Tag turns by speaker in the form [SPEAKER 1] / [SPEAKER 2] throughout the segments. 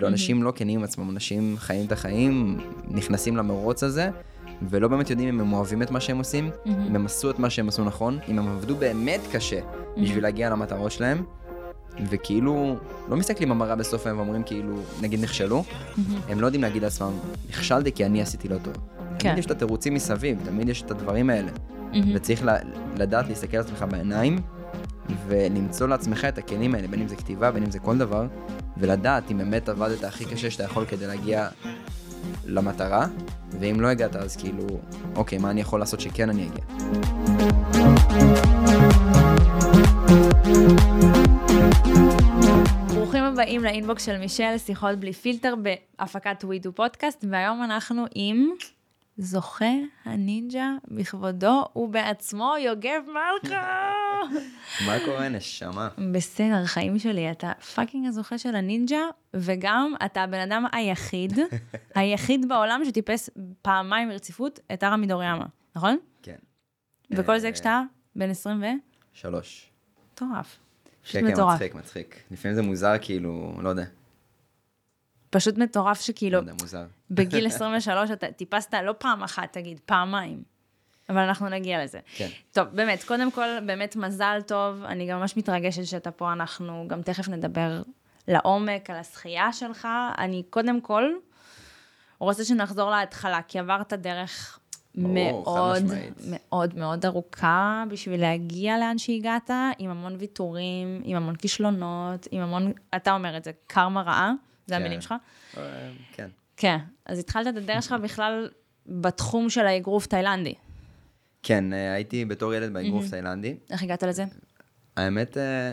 [SPEAKER 1] כאילו, אנשים לא כנים עם עצמם, אנשים חיים את החיים, נכנסים למרוץ הזה, ולא באמת יודעים אם הם אוהבים את מה שהם עושים, אם הם עשו את מה שהם עשו נכון, אם הם עבדו באמת קשה בשביל להגיע למטרות שלהם, וכאילו, לא מסתכלים במראה בסוף היום ואומרים כאילו, נגיד נכשלו, הם לא יודעים להגיד לעצמם, נכשלתי כי אני עשיתי לא טוב.
[SPEAKER 2] כן.
[SPEAKER 1] תמיד יש את התירוצים מסביב, תמיד יש את הדברים האלה. וצריך לדעת להסתכל על עצמך בעיניים, ולמצוא לעצמך את הכלים האלה, בין אם זה כתיבה, בין אם זה כל דבר, ולדעת אם באמת עבדת הכי קשה שאתה יכול כדי להגיע למטרה, ואם לא הגעת אז כאילו, אוקיי, מה אני יכול לעשות שכן אני אגיע?
[SPEAKER 2] ברוכים הבאים לאינבוקס של מישל, שיחות בלי פילטר בהפקת ווידו פודקאסט, והיום אנחנו עם זוכה הנינג'ה בכבודו ובעצמו, יוגב מלכה.
[SPEAKER 1] מה קורה, נשמה?
[SPEAKER 2] בסדר, חיים שלי, אתה fucking הזוכה של הנינג'ה, וגם אתה הבן אדם היחיד, היחיד בעולם שטיפס פעמיים ברציפות את הר מידוריאמה, נכון?
[SPEAKER 1] כן.
[SPEAKER 2] וכל זה
[SPEAKER 1] אה,
[SPEAKER 2] כשאתה בן 20 ו...
[SPEAKER 1] שלוש.
[SPEAKER 2] מטורף.
[SPEAKER 1] כן, כן. מצחיק, מצחיק. לפעמים זה מוזר, כאילו, לא יודע.
[SPEAKER 2] פשוט מטורף שכאילו. בגיל 23 אתה טיפסת לא פעם אחת, תגיד, פעמיים. אבל אנחנו נגיע לזה.
[SPEAKER 1] כן.
[SPEAKER 2] טוב, באמת, קודם כל, באמת מזל טוב. אני גם ממש מתרגשת שאתה פה, אנחנו גם תכף נדבר לעומק על השחייה שלך. אני קודם כל רוצה שנחזור להתחלה, כי עברת דרך
[SPEAKER 1] ברור,
[SPEAKER 2] מאוד. מאוד מאוד ארוכה בשביל להגיע לאן שהגעת, עם המון ויתורים, עם המון כישלונות, עם המון, אתה אומר את זה, קרמה רעה, זה
[SPEAKER 1] כן.
[SPEAKER 2] המילים שלך.
[SPEAKER 1] אה, כן.
[SPEAKER 2] כן, אז התחלת את הדרך שלך בכלל בתחום של האגרוף תאילנדי.
[SPEAKER 1] כן, אה, הייתי בתור ילד באגרוף תאילנדי.
[SPEAKER 2] איך הגעת לזה?
[SPEAKER 1] האמת, אה,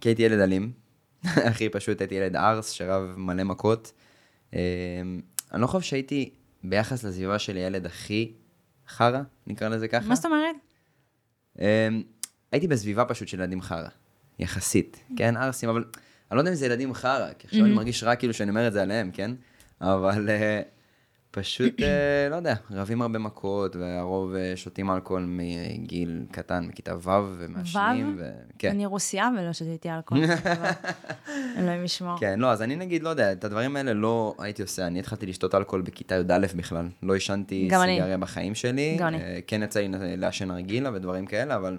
[SPEAKER 1] כי הייתי ילד אלים. הכי פשוט, הייתי ילד ארס שרב מלא מכות. אני לא חושב שהייתי ביחס לסביבה של ילד הכי חרא, נקרא לזה ככה.
[SPEAKER 2] מה זאת אומרת?
[SPEAKER 1] הייתי בסביבה פשוט של ילדים חרא, יחסית, כן, ערסים, אבל אני לא יודע אם זה ילדים חרא, כי עכשיו אני מרגיש רע כאילו שאני אומר את זה עליהם, כן? אבל אה, פשוט, אה, לא יודע, רבים הרבה מכות, והרוב אה, שותים אלכוהול מגיל קטן, מכיתה ו' ומעשנים,
[SPEAKER 2] ו'?
[SPEAKER 1] כן.
[SPEAKER 2] אני רוסייה ולא שתיתי אלכוהול. אלוהים ישמור.
[SPEAKER 1] כן, לא, אז אני נגיד, לא יודע, את הדברים האלה לא הייתי עושה. אני התחלתי לשתות אלכוהול בכיתה י"א בכלל. לא עישנתי. סיגריה בחיים שלי.
[SPEAKER 2] גם אני.
[SPEAKER 1] כן יצא לי לעשן נרגילה ודברים כאלה, אבל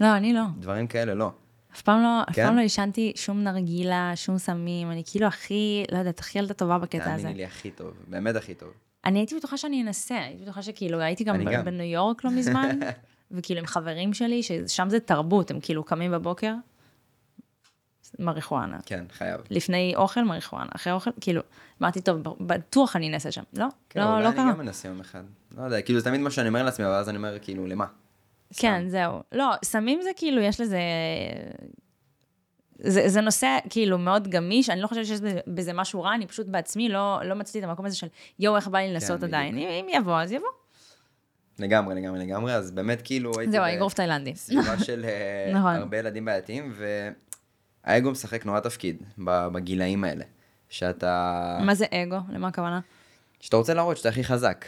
[SPEAKER 2] לא, אני לא.
[SPEAKER 1] דברים כאלה לא.
[SPEAKER 2] אף פעם לא, אף
[SPEAKER 1] כן?
[SPEAKER 2] פעם לא עישנתי שום נרגילה, שום סמים. אני כאילו הכי, לא יודעת, הכי ילדה טובה בקטע הזה.
[SPEAKER 1] תאמיני לי, הכי טוב, באמת הכי טוב.
[SPEAKER 2] אני הייתי בטוחה שאני אנסה, הייתי בטוחה שכאילו, הייתי גם
[SPEAKER 1] אני
[SPEAKER 2] ב-
[SPEAKER 1] גם.
[SPEAKER 2] בניו יורק לא מזמן, וכאילו עם חברים שלי, ששם זה תרבות, הם כאילו קמים בבוקר, מריחואנה.
[SPEAKER 1] כן, חייב.
[SPEAKER 2] לפני אוכל, מריחואנה, אחרי אוכל, כאילו, אמרתי, טוב, בטוח אני אנסה שם. לא,
[SPEAKER 1] כן,
[SPEAKER 2] לא,
[SPEAKER 1] אולי
[SPEAKER 2] לא
[SPEAKER 1] אני
[SPEAKER 2] קרה.
[SPEAKER 1] גם מנסה יום אחד. לא יודע, כאילו זה תמיד מה שאני אומר לעצמי, אבל אז אני אומר, כאילו, למה?
[SPEAKER 2] כן, זהו. לא, סמים זה כאילו, יש לזה... זה, זה נושא כאילו מאוד גמיש, אני לא חושבת שיש בזה- בזה משהו רע, אני פשוט בעצמי לא, לא מצאתי את המקום הזה של יואו, איך בא לי לנסות
[SPEAKER 1] בדיוק.
[SPEAKER 2] עדיין. אם, אם יבוא, אז יבוא.
[SPEAKER 1] לגמרי, לגמרי, לגמרי, אז באמת כאילו הייתי
[SPEAKER 2] זהו, האגרוף תאילנדי.
[SPEAKER 1] סביבה של אה,
[SPEAKER 2] נכון.
[SPEAKER 1] הרבה ילדים בעייתיים, והאגו משחק נורא תפקיד בגילאים האלה. שאתה...
[SPEAKER 2] מה זה אגו? למה הכוונה?
[SPEAKER 1] שאתה רוצה להראות שאתה הכי חזק.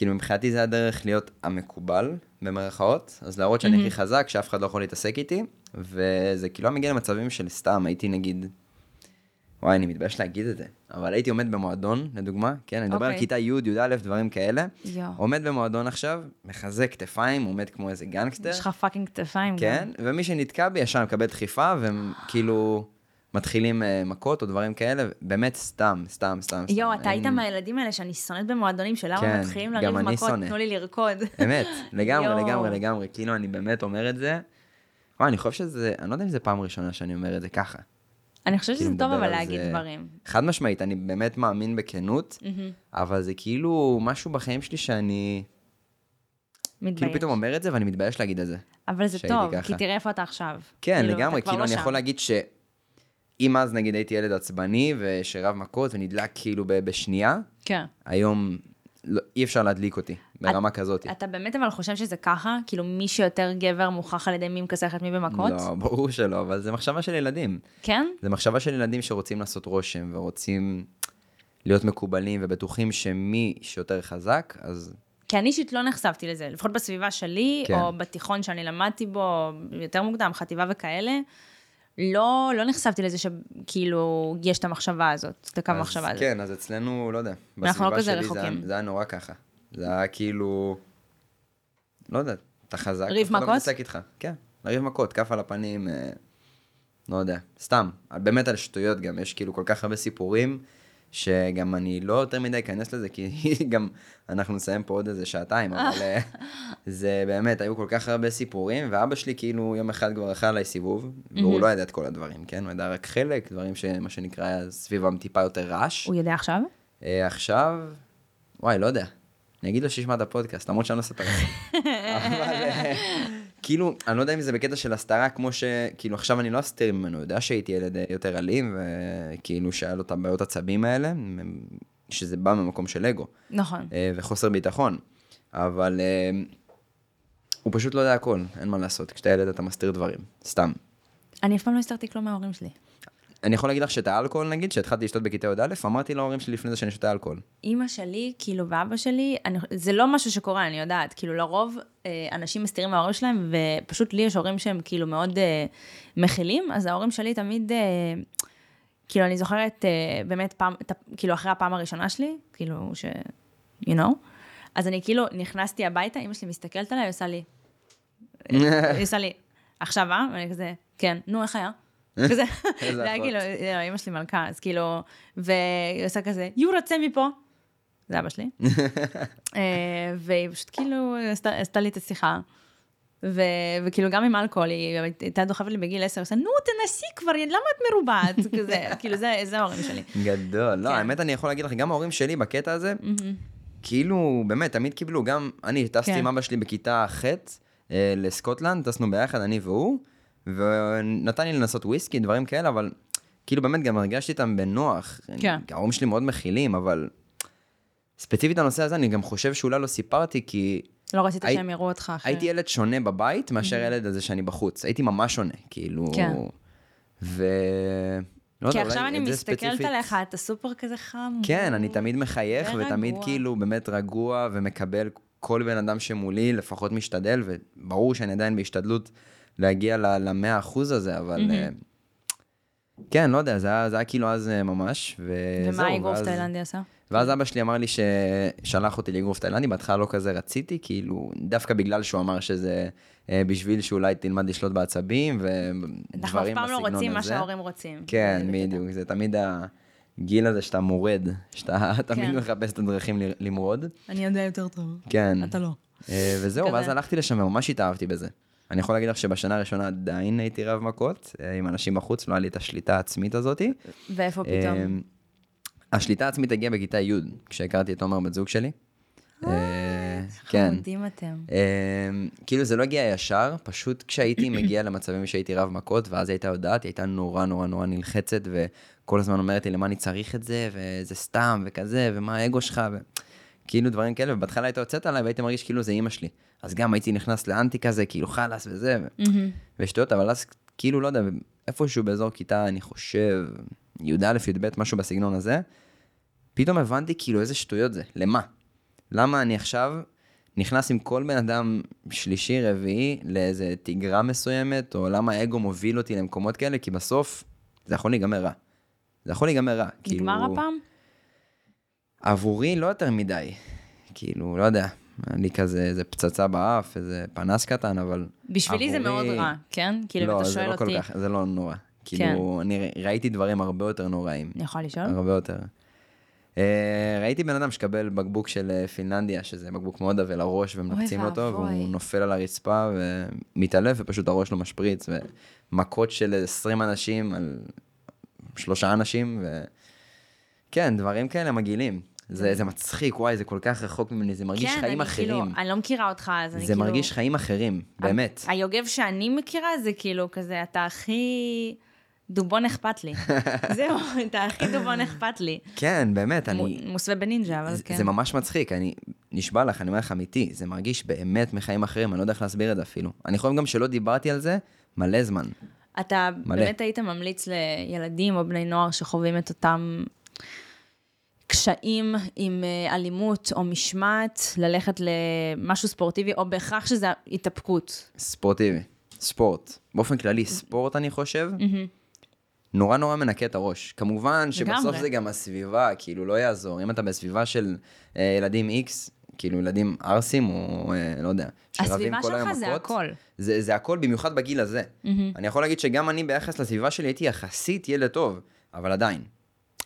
[SPEAKER 1] כאילו מבחינתי זה הדרך להיות המקובל, במרכאות, אז להראות שאני הכי חזק, שאף אחד לא יכול להתעסק איתי, וזה כאילו היה מגיע למצבים של סתם, הייתי נגיד, וואי, אני מתבייש להגיד את זה, אבל הייתי עומד במועדון, לדוגמה, כן, אני מדבר על
[SPEAKER 2] אוקיי.
[SPEAKER 1] כיתה י', י"א, דברים כאלה,
[SPEAKER 2] יואו.
[SPEAKER 1] עומד במועדון עכשיו, מחזק כתפיים, עומד כמו איזה גנגסטר,
[SPEAKER 2] יש לך fucking כתפיים
[SPEAKER 1] כן, ומי שנתקע בי ישר מקבל דחיפה, והם כאילו מתחילים אה, מכות או דברים כאלה, באמת סתם, סתם, סתם.
[SPEAKER 2] יואו, אתה היית מהילדים האלה שאני שונאת במועדונים, שלמה
[SPEAKER 1] כן,
[SPEAKER 2] מתחילים לריב
[SPEAKER 1] אני
[SPEAKER 2] מכות. תנו לי לרקוד.
[SPEAKER 1] אמת, לגמרי. לגמרי, לגמרי. כאילו, אני באמת אומר את זה. וואי, אני חושב שזה, אני לא יודע אם זו פעם ראשונה שאני אומר את זה ככה.
[SPEAKER 2] אני חושבת
[SPEAKER 1] כאילו,
[SPEAKER 2] שזה טוב
[SPEAKER 1] מדבר
[SPEAKER 2] אבל להגיד
[SPEAKER 1] זה-
[SPEAKER 2] דברים.
[SPEAKER 1] חד משמעית, אני באמת מאמין בכנות, אבל זה כאילו משהו בחיים שלי שאני, כאילו
[SPEAKER 2] מתבייש.
[SPEAKER 1] פתאום אומר את זה ואני מתבייש להגיד את זה.
[SPEAKER 2] אבל זה טוב,
[SPEAKER 1] ככה.
[SPEAKER 2] כי תראה איפה אתה עכשיו.
[SPEAKER 1] כן,
[SPEAKER 2] כאילו,
[SPEAKER 1] לגמרי, כאילו
[SPEAKER 2] לא
[SPEAKER 1] אני
[SPEAKER 2] שם.
[SPEAKER 1] יכול להגיד שאם אז נגיד הייתי ילד עצבני ושרב מכות ונדלק כאילו בשנייה,
[SPEAKER 2] כן.
[SPEAKER 1] היום לא- אי אפשר להדליק אותי ברמה כזאת.
[SPEAKER 2] אתה באמת אבל חושב שזה ככה? כאילו מי שיותר גבר מוכח על ידי מי מכסח את מי במכות?
[SPEAKER 1] לא, ברור שלא, אבל זה מחשבה של ילדים.
[SPEAKER 2] כן?
[SPEAKER 1] זה מחשבה של ילדים שרוצים לעשות רושם ורוצים להיות מקובלים ובטוחים שמי שיותר חזק, אז
[SPEAKER 2] כי אני אישית לא נחשפתי לזה, לפחות בסביבה שלי,
[SPEAKER 1] כן.
[SPEAKER 2] או בתיכון שאני למדתי בו, יותר מוקדם, חטיבה וכאלה. לא, לא נחשפתי לזה שכאילו יש את המחשבה הזאת, את הקו המחשבה הזאת.
[SPEAKER 1] כן, אז אצלנו, לא יודע,
[SPEAKER 2] אנחנו לא כזה רחוקים.
[SPEAKER 1] זה היה נורא ככה. זה היה כאילו, לא יודע, אתה חזק.
[SPEAKER 2] ריב
[SPEAKER 1] אחד
[SPEAKER 2] מכות?
[SPEAKER 1] לא מתעסק איתך. כן, לריב מכות, כף על הפנים, אה, לא יודע, סתם. באמת על שטויות גם, יש כאילו כל כך הרבה סיפורים, שגם אני לא יותר מדי אכנס לזה, כי גם אנחנו נסיים פה עוד איזה שעתיים, אבל אה, זה באמת, היו כל כך הרבה סיפורים, ואבא שלי כאילו יום אחד כבר אכל עליי סיבוב, והוא לא ידע את כל הדברים, כן? הוא ידע רק חלק, דברים שמה שנקרא סביבם טיפה יותר רעש.
[SPEAKER 2] הוא יודע עכשיו?
[SPEAKER 1] אה, עכשיו, וואי, לא יודע. אני אגיד לו שישמע את הפודקאסט, למרות שאני לא אספר לך. אבל אה, כאילו, אני לא יודע אם זה בקטע של הסתרה, כמו ש... כאילו, עכשיו אני לא אסתיר ממנו, הוא יודע שהייתי ילד אה, יותר אלים, וכאילו שהיה לו את הבעיות עצבים האלה, שזה בא ממקום של אגו,
[SPEAKER 2] נכון.
[SPEAKER 1] אה, וחוסר ביטחון. אבל אה, הוא פשוט לא יודע הכל, אין מה לעשות. כשאתה ילד אתה מסתיר דברים, סתם.
[SPEAKER 2] אני אף פעם לא הסתרתי כלום מההורים שלי.
[SPEAKER 1] אני יכול להגיד לך שאת האלכוהול, נגיד, שהתחלתי לשתות בכיתה י"א, אמרתי להורים שלי לפני זה שאני שותה אלכוהול.
[SPEAKER 2] אימא שלי, כאילו, ואבא שלי, אני, זה לא משהו שקורה, אני יודעת. כאילו, לרוב אה, אנשים מסתירים מההורים שלהם, ופשוט לי יש הורים שהם כאילו מאוד אה, מכילים, אז ההורים שלי תמיד, אה, כאילו, אני זוכרת אה, באמת פעם, ה- כאילו, אחרי הפעם הראשונה שלי, כאילו, ש... you know, אז אני כאילו נכנסתי הביתה, אימא שלי מסתכלת עליי, היא עושה לי, היא עושה לי, עכשיו אה? ואני כזה, כן, נו, איך היה? כזה,
[SPEAKER 1] איזה
[SPEAKER 2] זה היה. כאילו, לא, אימא שלי מלכה, אז כאילו, והיא עושה כזה, יו, רצה מפה. זה אבא שלי. אה, והיא פשוט כאילו עשתה לי את השיחה. ו- וכאילו גם עם אלכוהול, היא הייתה דוחפת לי בגיל 10, עושה, נו, תנסי כבר, למה את מרובעת? כזה, כאילו, זה זה ההורים שלי.
[SPEAKER 1] גדול. לא,
[SPEAKER 2] כן.
[SPEAKER 1] האמת, אני יכול להגיד לך, גם ההורים שלי בקטע הזה, כאילו, באמת, תמיד קיבלו, גם אני טסתי
[SPEAKER 2] כן.
[SPEAKER 1] עם אבא שלי בכיתה ח' אה, לסקוטלנד, טסנו ביחד, אני והוא, ונתן לי לנסות וויסקי, דברים כאלה, אבל כאילו, באמת, גם הרגשתי איתם בנוח.
[SPEAKER 2] כן.
[SPEAKER 1] ההורים שלי מאוד מכילים, אבל ספציפית הנושא הזה, אני גם חושב שאולי לא סיפרתי, כי
[SPEAKER 2] לא רצית
[SPEAKER 1] הי-
[SPEAKER 2] שהם יראו אותך אחרי.
[SPEAKER 1] הייתי ילד שונה בבית מאשר ילד הזה שאני בחוץ. הייתי ממש שונה, כאילו...
[SPEAKER 2] כן.
[SPEAKER 1] ו... לא
[SPEAKER 2] כי
[SPEAKER 1] יודע,
[SPEAKER 2] עכשיו אני מסתכלת
[SPEAKER 1] ספציפית-
[SPEAKER 2] עליך, אתה סופר כזה חם.
[SPEAKER 1] כן, אני תמיד מחייך,
[SPEAKER 2] ורגוע.
[SPEAKER 1] ותמיד כאילו באמת רגוע, ומקבל כל בן אדם שמולי, לפחות משתדל, וברור שאני עדיין בהשתדלות להגיע למאה אחוז הזה, אבל... אה, כן, לא יודע, זה היה, זה היה כאילו אז אה, ממש, וזהו.
[SPEAKER 2] ומה האגרוף
[SPEAKER 1] ואז-
[SPEAKER 2] תאילנדי עשה?
[SPEAKER 1] ואז אבא שלי אמר לי ששלח אותי לאגרוף תאילנדי, בהתחלה לא כזה רציתי, כאילו, דווקא בגלל שהוא אמר שזה אה, בשביל שאולי תלמד לשלוט בעצבים, ודברים בסגנון הזה.
[SPEAKER 2] אנחנו אף פעם לא רוצים מה שההורים רוצים.
[SPEAKER 1] כן. בדיוק, זה תמיד הגיל הזה שאתה מורד, שאתה תמיד
[SPEAKER 2] כן.
[SPEAKER 1] מחפש את הדרכים ל- למרוד.
[SPEAKER 2] אני יודע יותר טוב.
[SPEAKER 1] כן.
[SPEAKER 2] אתה לא.
[SPEAKER 1] אה, וזהו,
[SPEAKER 2] כזה.
[SPEAKER 1] ואז הלכתי לשם וממש התאהבתי בזה. אני יכול להגיד לך שבשנה הראשונה עדיין הייתי רב מכות, אה, עם אנשים בחוץ, לא היה לי את השליטה העצמית הזאתי.
[SPEAKER 2] ואיפה פתאום?
[SPEAKER 1] אה, השליטה העצמית הגיעה בכיתה י', כשהכרתי את עומר, בת זוג שלי. אה, כן.
[SPEAKER 2] חמודים אתם.
[SPEAKER 1] כאילו זה לא הגיע ישר, פשוט כשהייתי מגיע למצבים שהייתי רב מכות, ואז הייתה יודעת, היא הייתה נורא נורא נורא נלחצת, וכל הזמן אומרת לי למה אני צריך את זה, וזה סתם, וכזה, ומה האגו שלך, וכאילו דברים כאלה, ובהתחלה הייתה יוצאת עליי, והייתי מרגיש כאילו זה אימא שלי. אז גם הייתי נכנס לאנטי כזה, כאילו חלאס וזה, ו- ושטויות, אבל אז כאילו, לא יודע, איפשהו באזור כיתה, אני חושב, י"א, י"ב, משהו בסגנון הזה, פתאום הבנתי כאילו איזה שטויות זה, למה? למה אני עכשיו נכנס עם כל בן אדם שלישי, רביעי, לאיזה תגרה מסוימת, או למה האגו מוביל אותי למקומות כאלה, כי בסוף זה יכול להיגמר רע. זה יכול להיגמר רע.
[SPEAKER 2] נגמר
[SPEAKER 1] כאילו,
[SPEAKER 2] הפעם?
[SPEAKER 1] עבורי לא יותר מדי. כאילו, לא יודע, לי כזה איזה פצצה באף, איזה פנס קטן, אבל...
[SPEAKER 2] בשבילי זה מאוד
[SPEAKER 1] עבורי-
[SPEAKER 2] רע, כן? כאילו, אם
[SPEAKER 1] לא,
[SPEAKER 2] אתה
[SPEAKER 1] זה
[SPEAKER 2] שואל
[SPEAKER 1] לא
[SPEAKER 2] אותי, כן.
[SPEAKER 1] כל כך, זה לא נורא. כאילו, אני ראיתי דברים הרבה יותר נוראים.
[SPEAKER 2] אני יכולה לשאול?
[SPEAKER 1] הרבה יותר. אה, ראיתי בן אדם שקבל בקבוק של אה, פינלנדיה, שזה בקבוק מאוד עבה לראש, ומנפצים
[SPEAKER 2] אוי
[SPEAKER 1] אותו. והוא נופל על הרצפה ומתעלף, ופשוט הראש לא משפריץ, ומכות של 20 אנשים על שלושה אנשים, ו... כן, דברים כאלה מגעילים. זה, זה מצחיק, וואי, זה כל כך רחוק ממני, זה מרגיש
[SPEAKER 2] כן,
[SPEAKER 1] חיים
[SPEAKER 2] אני כאילו,
[SPEAKER 1] אחרים.
[SPEAKER 2] אני לא מכירה אותך, אז אני
[SPEAKER 1] זה
[SPEAKER 2] כאילו...
[SPEAKER 1] מרגיש חיים אחרים, באמת.
[SPEAKER 2] היוגב שאני מכירה זה כאילו כזה, אתה הכי דובון אכפת לי. זהו, אתה הכי דובון אכפת לי.
[SPEAKER 1] כן, באמת, אני...
[SPEAKER 2] מו- מוסווה בנינג'ה, אבל
[SPEAKER 1] זה,
[SPEAKER 2] כן.
[SPEAKER 1] זה ממש מצחיק, אני נשבע לך, אני אומר לך אמיתי, זה מרגיש באמת מחיים אחרים, אני לא יודע איך להסביר את זה אפילו. אני חושב גם שלא דיברתי על זה מלא זמן.
[SPEAKER 2] אתה
[SPEAKER 1] מלא.
[SPEAKER 2] באמת היית ממליץ לילדים או בני נוער שחווים את אותם קשיים עם אה, אלימות או משמעת, ללכת למשהו ספורטיבי, או בהכרח שזה התאפקות.
[SPEAKER 1] ספורטיבי. ספורט. באופן כללי, ספורט, אני חושב, נורא נורא מנקה את הראש. כמובן שבסוף
[SPEAKER 2] לגמרי.
[SPEAKER 1] זה גם הסביבה, כאילו, לא יעזור. אם אתה בסביבה של אה, ילדים איקס, כאילו ילדים ערסים, או אה, לא יודע, שרבים
[SPEAKER 2] הסביבה
[SPEAKER 1] כל היום
[SPEAKER 2] שלך זה
[SPEAKER 1] מכות,
[SPEAKER 2] הכל.
[SPEAKER 1] זה, זה הכל, במיוחד בגיל הזה. אני יכול להגיד שגם אני ביחס לסביבה שלי הייתי יחסית ילד טוב, אבל עדיין.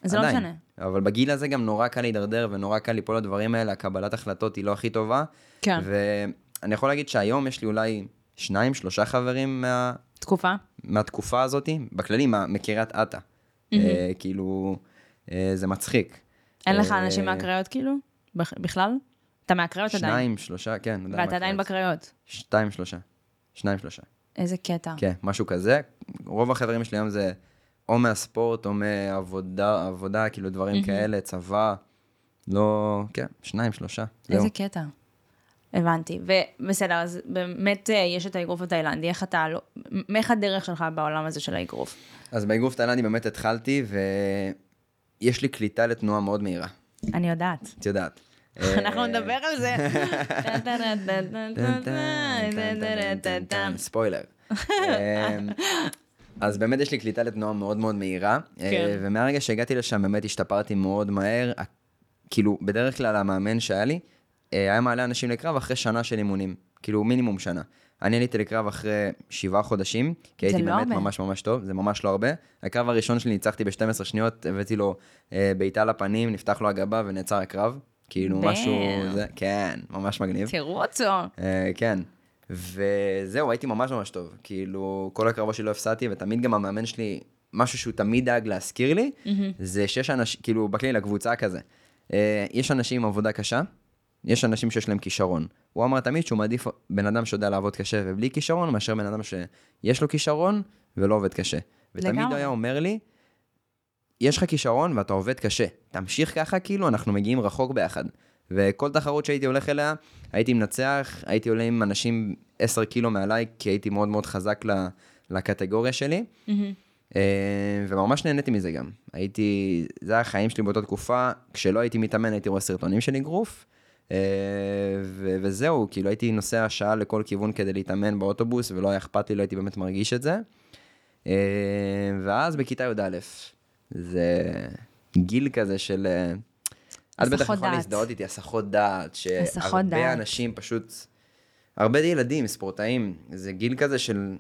[SPEAKER 2] זה לא. משנה.
[SPEAKER 1] אבל בגיל הזה גם נורא קל להידרדר ונורא קל ליפול לדברים האלה, הקבלת החלטות היא לא הכי טובה.
[SPEAKER 2] כן.
[SPEAKER 1] ואני יכול להגיד שהיום יש לי אולי שניים, שלושה חברים מה,
[SPEAKER 2] תקופה?
[SPEAKER 1] מהתקופה הזאת, בכללי, מקריית אתא. אה, כאילו, אה, זה מצחיק.
[SPEAKER 2] אין לך
[SPEAKER 1] אה,
[SPEAKER 2] אנשים מהקריות כאילו? בכ- בכלל? אתה מהקריות עדיין.
[SPEAKER 1] שניים, שלושה, כן. עדיין
[SPEAKER 2] ואתה עדיין. בקריות.
[SPEAKER 1] שתיים, שלושה. שניים, שלושה.
[SPEAKER 2] איזה קטע.
[SPEAKER 1] כן, משהו כזה. רוב החברים שלי היום זה או מהספורט או מעבודה, עבודה, כאילו דברים כאלה, צבא. לא, כן, שניים, שלושה. זהו.
[SPEAKER 2] איזה קטע. הבנתי. ובסדר, אז באמת אה, יש את האגרוף התאילנדי, איך אתה, לא- מ- איך הדרך שלך בעולם הזה של האגרוף?
[SPEAKER 1] אז באגרוף תאילנדי באמת התחלתי, ויש לי קליטה לתנועה מאוד מהירה.
[SPEAKER 2] אני יודעת.
[SPEAKER 1] את יודעת.
[SPEAKER 2] אנחנו
[SPEAKER 1] אה,
[SPEAKER 2] נדבר על זה.
[SPEAKER 1] ספוילר. אז באמת יש לי קליטה לתנועה מאוד מאוד מהירה,
[SPEAKER 2] כן.
[SPEAKER 1] אה, ומהרגע שהגעתי לשם באמת השתפרתי מאוד מהר. כאילו, בדרך כלל המאמן שהיה לי, אה, היה מעלה אנשים לקרב אחרי שנה של אימונים, כאילו מינימום שנה. אני עליתי לקרב אחרי שבעה חודשים, כי הייתי
[SPEAKER 2] לא
[SPEAKER 1] באמת
[SPEAKER 2] הרבה.
[SPEAKER 1] ממש ממש טוב, זה ממש לא הרבה. הקרב הראשון שלי ניצחתי ב-12 שניות, הבאתי לו אה, בעיטה לפנים, נפתח לו הגבה ונעצר הקרב. כאילו
[SPEAKER 2] Damn.
[SPEAKER 1] משהו, זה, כן, ממש מגניב.
[SPEAKER 2] תראו אותו.
[SPEAKER 1] אה, כן. וזהו, הייתי ממש ממש טוב. כאילו, כל הקרבות שלי לא הפסדתי, ותמיד גם המאמן שלי, משהו שהוא תמיד דאג להזכיר לי, זה שיש אנשים, כאילו, בכלי לקבוצה כזה. אה, יש אנשים עם עבודה קשה, יש אנשים שיש להם כישרון. הוא אמר תמיד שהוא מעדיף בן אדם שיודע לעבוד קשה ובלי כישרון, מאשר בן אדם שיש לו כישרון ולא עובד קשה. ותמיד
[SPEAKER 2] לגמרי.
[SPEAKER 1] הוא היה אומר לי, יש לך כישרון ואתה עובד קשה. תמשיך ככה, כאילו, אנחנו מגיעים רחוק ביחד. וכל תחרות שהייתי הולך אליה, הייתי מנצח, הייתי עולה עם אנשים 10 קילו מעליי, כי הייתי מאוד מאוד חזק לקטגוריה שלי. אה, וממש נהניתי מזה גם. הייתי, זה היה החיים שלי באותה תקופה, כשלא הייתי מתאמן הייתי רואה סרטונים של אגרוף, אה, ו- וזהו, כאילו הייתי נוסע שעה לכל כיוון כדי להתאמן באוטובוס, ולא היה אכפת לי, לא הייתי באמת מרגיש את זה. אה, ואז בכיתה י"א, זה גיל כזה של... את בטח יכולה. להזדהות איתי, הסחות דעת, שהרבה. אנשים פשוט, הרבה ילדים, ספורטאים, זה גיל כזה של...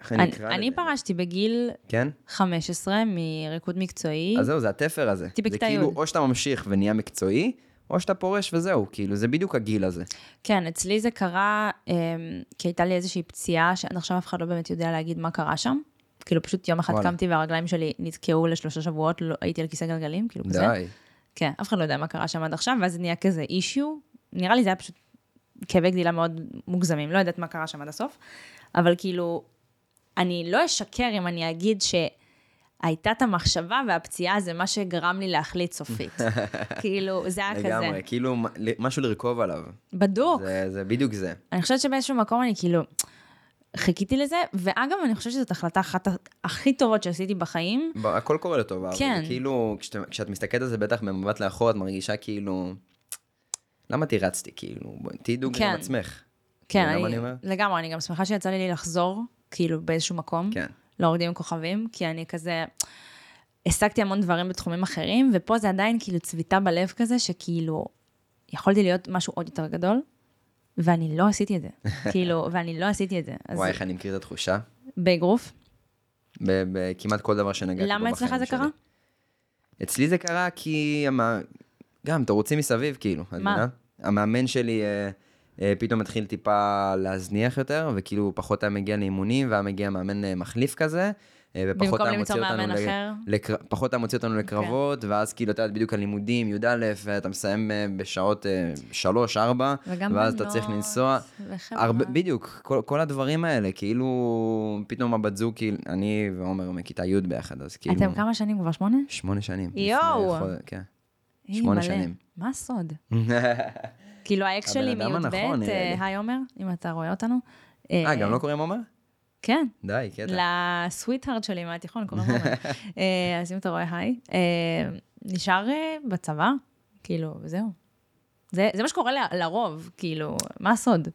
[SPEAKER 1] איך אני
[SPEAKER 2] אני-
[SPEAKER 1] אקרא
[SPEAKER 2] אני
[SPEAKER 1] לזה?
[SPEAKER 2] פרשתי בגיל
[SPEAKER 1] כן?
[SPEAKER 2] 15 מריקוד מקצועי.
[SPEAKER 1] אז זהו, זה התפר הזה.
[SPEAKER 2] הייתי
[SPEAKER 1] זה
[SPEAKER 2] בכיתה
[SPEAKER 1] כאילו,
[SPEAKER 2] י'.
[SPEAKER 1] או שאתה ממשיך ונהיה מקצועי, או שאתה פורש וזהו, כאילו, זה בדיוק הגיל הזה.
[SPEAKER 2] כן, אצלי זה קרה, אמ, כי הייתה לי איזושהי פציעה, שעד עכשיו אף אחד לא באמת יודע להגיד מה קרה שם. כאילו, פשוט יום אחד
[SPEAKER 1] וואלה.
[SPEAKER 2] קמתי והרגליים שלי נתקעו לשלושה שבועות, לא, הייתי על כיסא גלגלים, כאילו כזה.
[SPEAKER 1] די.
[SPEAKER 2] כן, אף אחד לא יודע מה קרה שם עד עכשיו, ואז זה נהיה כזה אישיו. נראה לי זה היה פשוט כאבי גדילה מאוד מוגזמים, לא יודעת מה קרה שם עד הסוף. אבל כאילו, אני לא אשקר אם אני אגיד שהייתה את המחשבה והפציעה זה מה שגרם לי להחליט סופית. כאילו, זה היה כזה.
[SPEAKER 1] לגמרי, כאילו, משהו לרכוב עליו.
[SPEAKER 2] בדוק.
[SPEAKER 1] זה- זה בדיוק זה.
[SPEAKER 2] אני חושבת שבאיזשהו מקום אני כאילו חיכיתי לזה, ואגב, אני חושבת שזאת החלטה אחת הכי טובות שעשיתי בחיים.
[SPEAKER 1] הכל קורה לטובה. אבל
[SPEAKER 2] כן.
[SPEAKER 1] זה כאילו, כשאת- כשאת מסתכלת על זה בטח במבט לאחור, את מרגישה כאילו, למה תירצתי, כאילו, תהיי דוגרי
[SPEAKER 2] כן.
[SPEAKER 1] עם עצמך.
[SPEAKER 2] כן, אני,
[SPEAKER 1] אני אומר?
[SPEAKER 2] לגמרי, אני גם שמחה שיצא לי לחזור, כאילו, באיזשהו מקום.
[SPEAKER 1] כן.
[SPEAKER 2] להורדים עם כוכבים, כי אני כזה, השגתי המון דברים בתחומים אחרים, ופה זה עדיין כאילו צביטה בלב כזה, שכאילו, יכולתי להיות משהו עוד יותר גדול, ואני לא עשיתי את זה. כאילו, ואני לא עשיתי את זה. אז
[SPEAKER 1] וואי, איך אני מכיר את התחושה.
[SPEAKER 2] באגרוף,
[SPEAKER 1] בכמעט כל דבר שנגעתי בו בחיים
[SPEAKER 2] למה אצלך זה
[SPEAKER 1] שלי.
[SPEAKER 2] קרה?
[SPEAKER 1] אצלי זה קרה כי. גם תירוצים מסביב, כאילו,
[SPEAKER 2] מה?
[SPEAKER 1] המאמן שלי אה, אה, פתאום התחיל טיפה להזניח יותר, וכאילו פחות היה מגיע לאימונים, והיה מגיע מאמן אה, מחליף כזה. אה, ופחות היה מוציא אותנו ל-
[SPEAKER 2] אחר?
[SPEAKER 1] לקר... פחות היה מוציא אותנו לקרבות, ואז כאילו, אתה יודע, בדיוק הלימודים, י"א, ואתה מסיים אה, בשעות אה, שלוש, ארבע,
[SPEAKER 2] וגם
[SPEAKER 1] ואז אתה צריך לנסוע.
[SPEAKER 2] וחברה.
[SPEAKER 1] הרבה, בדיוק, כל, כל הדברים האלה, כאילו, פתאום הבת זוג, כאילו, אני ועומר מכיתה י' ביחד, אז כאילו...
[SPEAKER 2] אתם כמה שנים כבר? שמונה?
[SPEAKER 1] שמונה שנים.
[SPEAKER 2] יואו.
[SPEAKER 1] כן. שמונה. שנים.
[SPEAKER 2] מה הסוד? כאילו, האקס שלי מי"ב, אה. היי עומר, אם אתה רואה אותנו.
[SPEAKER 1] אה, גם לא קוראים עומר?
[SPEAKER 2] כן.
[SPEAKER 1] די, קטע.
[SPEAKER 2] לסוויט-הארד שלי מהתיכון, קוראים לו. אה, אז אם אתה רואה היי, אה, נשאר אה, בצבא, כאילו, זהו. זה, זה מה שקורה ל- לרוב, כאילו, מה הסוד?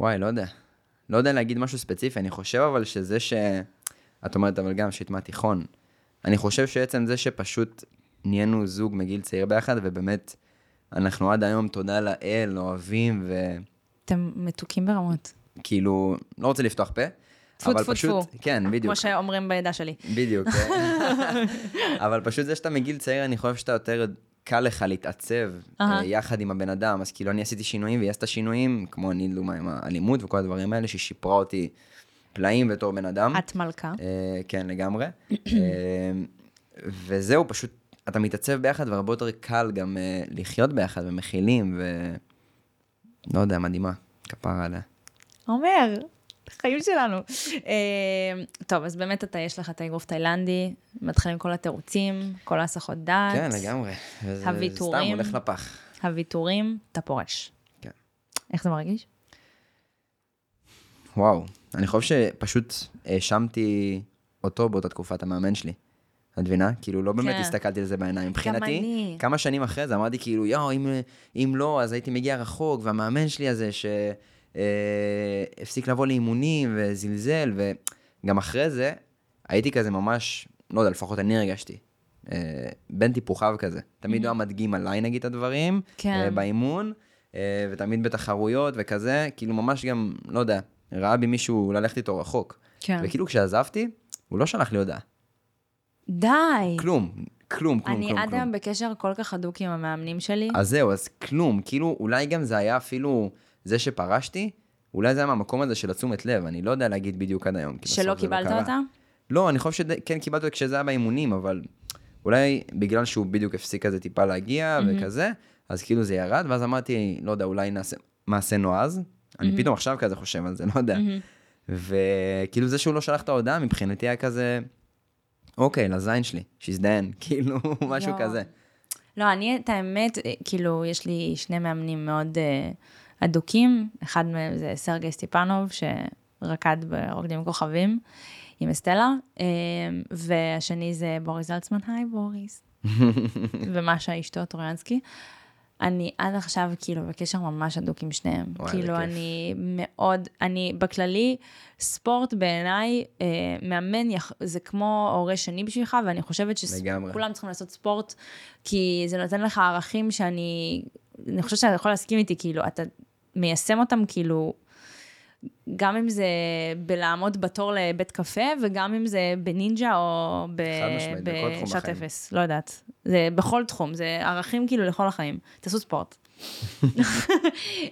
[SPEAKER 1] וואי, לא יודע. לא יודע להגיד משהו ספציפי, אני חושב אבל שזה ש... את אומרת אבל גם שהיית מהתיכון. אני חושב שעצם זה שפשוט נהיינו זוג מגיל צעיר ביחד, ובאמת, אנחנו עד היום, תודה לאל, אוהבים, ו...
[SPEAKER 2] אתם מתוקים ברמות.
[SPEAKER 1] כאילו, לא רוצה לפתוח פה,
[SPEAKER 2] טפו, טפו, טפו.
[SPEAKER 1] כן, בדיוק,
[SPEAKER 2] כמו שאומרים בעדה שלי.
[SPEAKER 1] בדיוק. כן. אבל פשוט זה שאתה מגיל צעיר, אני חושב שאתה יותר קל לך להתעצב. אה, יחד עם הבן אדם. אז כאילו, אני עשיתי שינויים, והיא עשתה שינויים, כמו אני, לדוגמה, עם האלימות וכל הדברים האלה, שהיא שיפרה אותי פלאים בתור בן אדם.
[SPEAKER 2] את מלכה.
[SPEAKER 1] אה, כן, לגמרי. אה, וזהו, פשוט, אתה מתעצב ביחד, והרבה יותר קל גם לחיות ביחד, ומכילים, ו... לא יודע, מדהימה. כפרה עליה.
[SPEAKER 2] אומר, חיים שלנו. אה, טוב, אז באמת אתה, יש לך את האגרוף תאילנדי, מתחילים כל התירוצים, כל ההסחות דעת.
[SPEAKER 1] כן, לגמרי.
[SPEAKER 2] הוויתורים.
[SPEAKER 1] סתם הולך לפח.
[SPEAKER 2] הוויתורים, אתה פורש.
[SPEAKER 1] כן.
[SPEAKER 2] איך זה מרגיש?
[SPEAKER 1] וואו, אני חושב שפשוט האשמתי אותו באותה תקופה, את המאמן שלי. את מבינה? כאילו, לא באמת
[SPEAKER 2] כן.
[SPEAKER 1] הסתכלתי על זה בעיניים. מבחינתי. כמה שנים אחרי זה אמרתי כאילו, יואו, אם, אם לא, אז הייתי מגיע רחוק, והמאמן שלי הזה שהפסיק לבוא לאימונים וזלזל, וגם אחרי זה, הייתי כזה ממש, לא יודע, לפחות אני הרגשתי. אה, בן טיפוחיו כזה. תמיד הוא היה מדגים עליי נגיד את הדברים,
[SPEAKER 2] כן.
[SPEAKER 1] אה, באימון, אה, ותמיד בתחרויות וכזה, כאילו ממש גם, לא יודע, ראה בי מישהו ללכת איתו רחוק.
[SPEAKER 2] כן.
[SPEAKER 1] וכאילו כשעזבתי, הוא לא שלח לי הודעה.
[SPEAKER 2] די.
[SPEAKER 1] כלום, כלום, כלום,
[SPEAKER 2] אני
[SPEAKER 1] כלום.
[SPEAKER 2] עד
[SPEAKER 1] כלום.
[SPEAKER 2] היום בקשר כל כך הדוק עם המאמנים שלי.
[SPEAKER 1] אז זהו, אז כלום, כאילו, אולי גם זה היה אפילו זה שפרשתי, אולי זה היה מהמקום הזה של התשומת לב, אני לא יודע להגיד בדיוק עד היום.
[SPEAKER 2] שלא
[SPEAKER 1] לא
[SPEAKER 2] קיבלת. אותה?
[SPEAKER 1] לא, אני חושב שכן קיבלתי אותה כשזה היה באימונים, אבל אולי בגלל שהוא בדיוק הפסיק כזה טיפה להגיע וכזה, אז כאילו זה ירד, ואז אמרתי, לא יודע, אולי נעשה מעשה נועז. אני פתאום עכשיו כזה חושב על זה, לא יודע. וכאילו זה שהוא לא שלח את ההודעה, מבחינתי היה כזה, אוקיי, לזין שלי, שיזדיין, כאילו, משהו
[SPEAKER 2] יואו.
[SPEAKER 1] כזה.
[SPEAKER 2] לא, אני, את האמת, כאילו, יש לי שני מאמנים מאוד אה, אדוקים. אחד מהם זה סרגי סטיפנוב, שרקד ברוקדים כוכבים עם אסטלה, אה, והשני זה בוריס זלצמן, היי בוריס. ומשה אשתו, טרויאנסקי. אני עד עכשיו כאילו בקשר ממש הדוק עם שניהם.
[SPEAKER 1] וואי,
[SPEAKER 2] כאילו
[SPEAKER 1] איזה כיף.
[SPEAKER 2] אני מאוד, אני בכללי, ספורט בעיניי, אה, מאמן יח, זה כמו הורה שני בשבילך, ואני חושבת. שכולם צריכים לעשות ספורט, כי זה נותן לך ערכים שאני, אני חושבת שאתה יכול להסכים איתי, כאילו, אתה מיישם אותם כאילו, גם אם זה בלעמוד בתור לבית קפה, וגם אם זה בנינג'ה או ב- בשעת. אפס, לא יודעת. זה בכל תחום, זה ערכים כאילו לכל החיים. תעשו ספורט.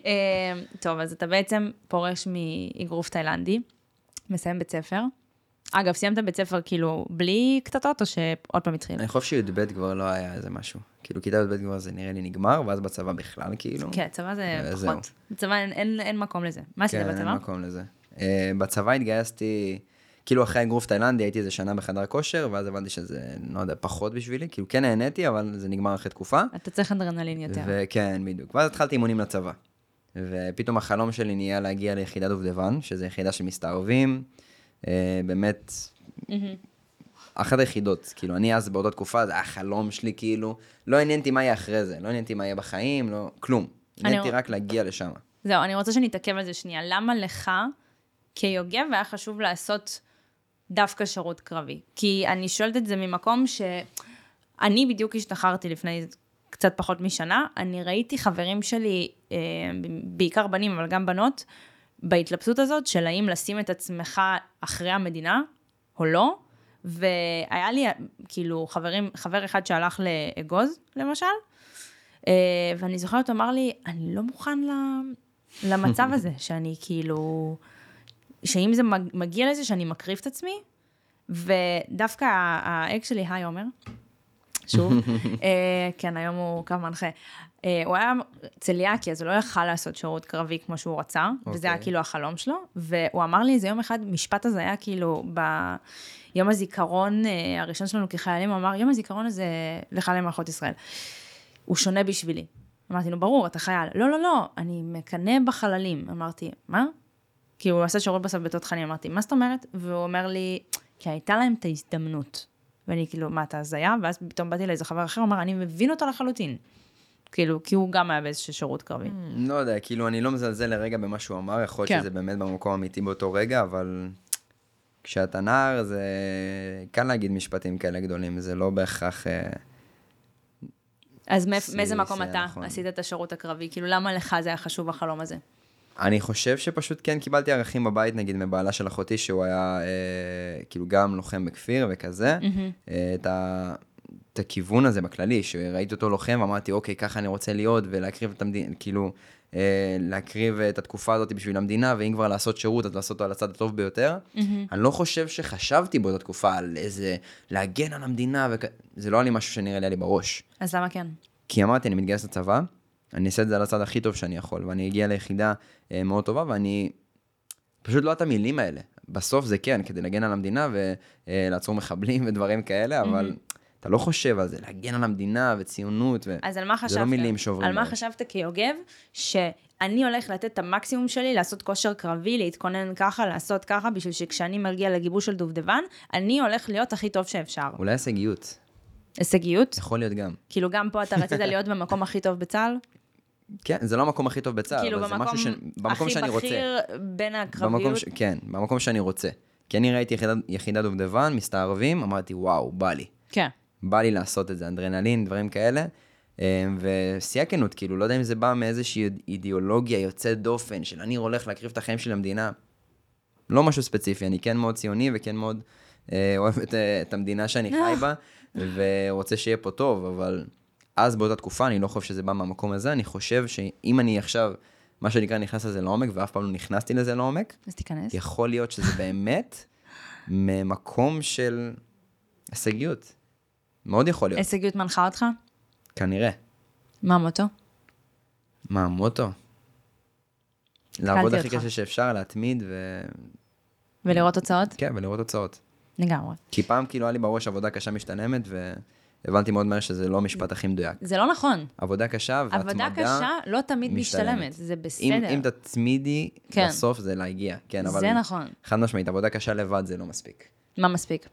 [SPEAKER 2] אה, טוב, אז אתה בעצם פורש מאגרוף תאילנדי, מסיים בית ספר. אגב, סיימת בית ספר כאילו בלי קטטות, או שעוד פעם התחיל?
[SPEAKER 1] אני חושב שי"ב כבר לא היה איזה משהו. כאילו, כיתה י"ב כבר זה נראה לי נגמר, ואז בצבא בכלל, כאילו.
[SPEAKER 2] כן, צבא זה. פחות. בצבא אין- אין אין מקום לזה. מה עשית
[SPEAKER 1] כן, אין
[SPEAKER 2] בצבא?
[SPEAKER 1] מקום לזה. אה, בצבא התגייסתי, כאילו אחרי אגרוף תאילנדי הייתי איזה שנה בחדר כושר, ואז הבנתי שזה, לא יודע, פחות בשבילי. כאילו, כן נהניתי, אבל זה נגמר אחרי תקופה.
[SPEAKER 2] אתה צריך אדרנלין יותר.
[SPEAKER 1] וכן, בדיוק. ואז התחלתי אימונים לצבא. ופתאום החלום שלי נהיה להגיע ליחידת דובדבן, שזו יחידה של מסתערבים. אה, באמת, אחת היחידות. כאילו, אני אז באותה תקופה, זה היה החלום שלי, כאילו. לא עניין אותי מה יהיה אחרי זה, לא עניין אותי מה יהיה בחיים, לא, כלום. עניין אותי רק להגיע לשם.
[SPEAKER 2] זהו, אני רוצה שנתעכב על זה שנייה. למה לך, כיוגב, היה חשוב לעשות דווקא שירות קרבי? כי אני שואלת את זה ממקום שאני בדיוק השתחררתי לפני קצת פחות משנה, אני ראיתי חברים שלי, אה, בעיקר בנים, אבל גם בנות, בהתלבטות הזאת של האם לשים את עצמך אחרי המדינה או לא, והיה לי כאילו חברים, חבר אחד שהלך לאגוז, למשל, אה, ואני זוכרת, אמר לי, אני לא מוכן למצב הזה, שאני כאילו, שאם זה מג- מגיע לזה, שאני מקריב את עצמי, ודווקא האקס שלי, היי עומר, שוב, אה, כן, היום הוא קו מנחה. אה, הוא היה צליאקי, אז הוא לא יכל לעשות שירות קרבי כמו שהוא רצה, וזה היה
[SPEAKER 1] אוקיי.
[SPEAKER 2] כאילו החלום שלו, והוא אמר לי איזה יום אחד, משפט הזה היה כאילו ביום הזיכרון אה, הראשון שלנו כחיילים, הוא אמר, יום הזיכרון הזה לחיילי מערכות ישראל. הוא שונה בשבילי. אמרתי, נו, ברור, אתה חייל. לא, לא, לא, אני מקנא בחללים. אמרתי, מה? כי הוא עשה שירות בסוף בתותחנים, אמרתי, מה זאת אומרת? והוא אומר לי, כי הייתה להם את ההזדמנות. ואני כאילו, מה, אתה הזיה? ואז פתאום באתי לאיזה חבר אחר, הוא אמר, אני מבין אותו לחלוטין. כאילו, כי הוא גם היה באיזשהו שירות קרבי.
[SPEAKER 1] לא יודע, כאילו, אני לא מזלזל לרגע במה שהוא אמר, יכול להיות
[SPEAKER 2] כן.
[SPEAKER 1] שזה באמת במקום אמיתי באותו רגע, אבל כשאתה נער, זה קל להגיד משפטים כאלה גדולים, זה לא בהכרח... אה,
[SPEAKER 2] אז מאיזה מקום
[SPEAKER 1] זה
[SPEAKER 2] אתה
[SPEAKER 1] נכון.
[SPEAKER 2] עשית את השירות הקרבי? כאילו, למה לך זה היה חשוב החלום הזה?
[SPEAKER 1] אני חושב שפשוט כן קיבלתי ערכים בבית, נגיד מבעלה של אחותי, שהוא היה אה, כאילו גם לוחם בכפיר וכזה. אה, את, ה, את הכיוון הזה בכללי, שראיתי אותו לוחם ואמרתי, אוקיי, ככה אני רוצה להיות, ולהקריב את המדינה, כאילו, אה, להקריב את התקופה הזאת בשביל המדינה, ואם כבר לעשות שירות, אז לעשות אותו על הצד הטוב ביותר. אני לא חושב שחשבתי באותה תקופה על איזה להגן על המדינה, וכ... זה לא היה לי משהו שנראה לי לי בראש.
[SPEAKER 2] אז למה כן?
[SPEAKER 1] כי אמרתי, אני מתגייס לצבא, אני אעשה את זה על הצד הכי טוב שאני יכול, ואני אגיע ליחידה אה, מאוד טובה, ואני... פשוט לא את המילים האלה. בסוף זה כן, כדי להגן על המדינה ולעצור מחבלים ודברים כאלה, אבל אתה לא חושב על זה, להגן על המדינה וציונות, ו...
[SPEAKER 2] אז על מה חשבת?
[SPEAKER 1] זה לא מילים שעוברים.
[SPEAKER 2] על מה. חשבת כיוגב, שאני הולך לתת את המקסימום שלי, לעשות כושר קרבי, להתכונן ככה, לעשות ככה, בשביל שכשאני מגיע לגיבוש של דובדבן, אני הולך להיות הכי טוב שאפשר.
[SPEAKER 1] אולי הישגיות,
[SPEAKER 2] הישגיות?
[SPEAKER 1] יכול להיות גם.
[SPEAKER 2] כאילו, גם פה אתה רצית להיות במקום הכי טוב בצה"ל?
[SPEAKER 1] כן, זה לא המקום הכי טוב בצה"ל,
[SPEAKER 2] כאילו,
[SPEAKER 1] אבל זה
[SPEAKER 2] במקום
[SPEAKER 1] משהו ש... במקום שאני
[SPEAKER 2] הכי
[SPEAKER 1] רוצה.
[SPEAKER 2] בכיר בין הקרביות?
[SPEAKER 1] במקום ש... כן, במקום שאני רוצה. כי אני ראיתי יחידת, יחידת דובדבן, מסתערבים, אמרתי, וואו, בא לי.
[SPEAKER 2] כן.
[SPEAKER 1] בא לי לעשות את זה, אדרנלין, דברים כאלה. אה, ושיא הכנות, כאילו, לא יודע אם זה בא מאיזושהי אידיאולוגיה יוצאת דופן, של אני הולך להקריב את החיים של המדינה. לא משהו ספציפי, אני כן מאוד ציוני וכן מאוד אה, אוהב את, אה, את המדינה שאני חי בה, ורוצה שיהיה פה טוב, אבל אז באותה תקופה אני לא חושב שזה בא מהמקום הזה, אני חושב שאם אני עכשיו, מה שנקרא, נכנס לזה לעומק, ואף פעם לא נכנסתי לזה לעומק,
[SPEAKER 2] אז תיכנס.
[SPEAKER 1] יכול להיות שזה באמת ממקום של הישגיות. מאוד יכול להיות,
[SPEAKER 2] הישגיות מנחה אותך?
[SPEAKER 1] כנראה.
[SPEAKER 2] מה המוטו?
[SPEAKER 1] מה המוטו? לעבוד הכי. קשה שאפשר, להתמיד ו...
[SPEAKER 2] ולראות תוצאות?
[SPEAKER 1] כן, ולראות תוצאות.
[SPEAKER 2] לגמרי.
[SPEAKER 1] כי פעם כאילו היה לי בראש עבודה קשה משתלמת, והבנתי מאוד מהר שזה לא המשפט הכי מדויק.
[SPEAKER 2] זה לא נכון.
[SPEAKER 1] עבודה קשה והתמדה...
[SPEAKER 2] עבודה קשה לא תמיד
[SPEAKER 1] משתלמת.
[SPEAKER 2] משתלמת, זה בסדר.
[SPEAKER 1] אם תתמידי,
[SPEAKER 2] כן.
[SPEAKER 1] בסוף זה להגיע. כן, אבל...
[SPEAKER 2] זה נכון.
[SPEAKER 1] חד משמעית, עבודה קשה לבד זה לא מספיק.
[SPEAKER 2] מה מספיק?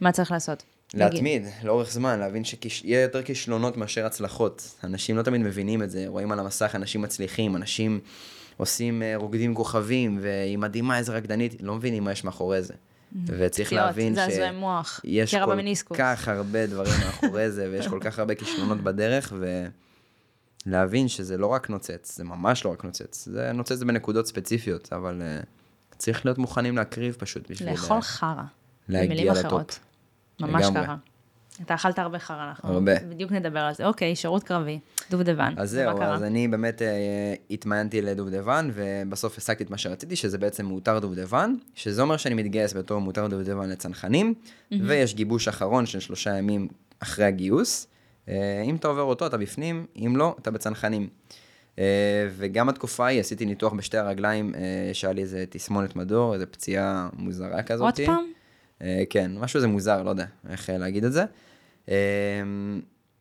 [SPEAKER 2] מה צריך לעשות?
[SPEAKER 1] להתמיד, לאורך זמן, להבין שיהיה יותר כישלונות מאשר הצלחות. אנשים לא תמיד מבינים את זה, רואים על המסך אנשים מצליחים, אנשים עושים אה, רוקדים כוכבים, והיא מדהימה, איזה רקדנית, לא מבינים מה יש מאחורי זה. וצריך
[SPEAKER 2] פציעות,
[SPEAKER 1] להבין שיש כל. כך הרבה דברים מאחורי זה, ויש כל כך הרבה כישלונות בדרך, ולהבין שזה לא רק נוצץ, זה ממש לא רק נוצץ. זה נוצץ בנקודות ספציפיות, אבל אה, צריך להיות מוכנים להקריב פשוט בשביל...
[SPEAKER 2] לאכול
[SPEAKER 1] אה,
[SPEAKER 2] חרא. במילים. אחרות. ממש
[SPEAKER 1] לגמרי.
[SPEAKER 2] ככה. אתה אכלת הרבה חרא, אנחנו
[SPEAKER 1] הרבה.
[SPEAKER 2] בדיוק נדבר על זה. אוקיי, שירות קרבי, דובדבן.
[SPEAKER 1] אז זהו,
[SPEAKER 2] קרה?
[SPEAKER 1] אז אני באמת אה, התמיינתי לדובדבן, ובסוף השגתי את מה שרציתי, שזה בעצם מותר דובדבן, שזה אומר שאני מתגייס בתור מותר דובדבן לצנחנים, ויש גיבוש אחרון של שלושה ימים אחרי הגיוס. אה, אם אתה עובר אותו, אתה בפנים, אם לא, אתה בצנחנים. אה, וגם התקופה ההיא, עשיתי ניתוח בשתי הרגליים, אה, שהיה לי איזה תסמונת מדור, איזה פציעה מוזרה כזאת.
[SPEAKER 2] עוד פעם?
[SPEAKER 1] אה, כן, משהו זה מוזר, לא יודע איך אה, להגיד את זה. אה,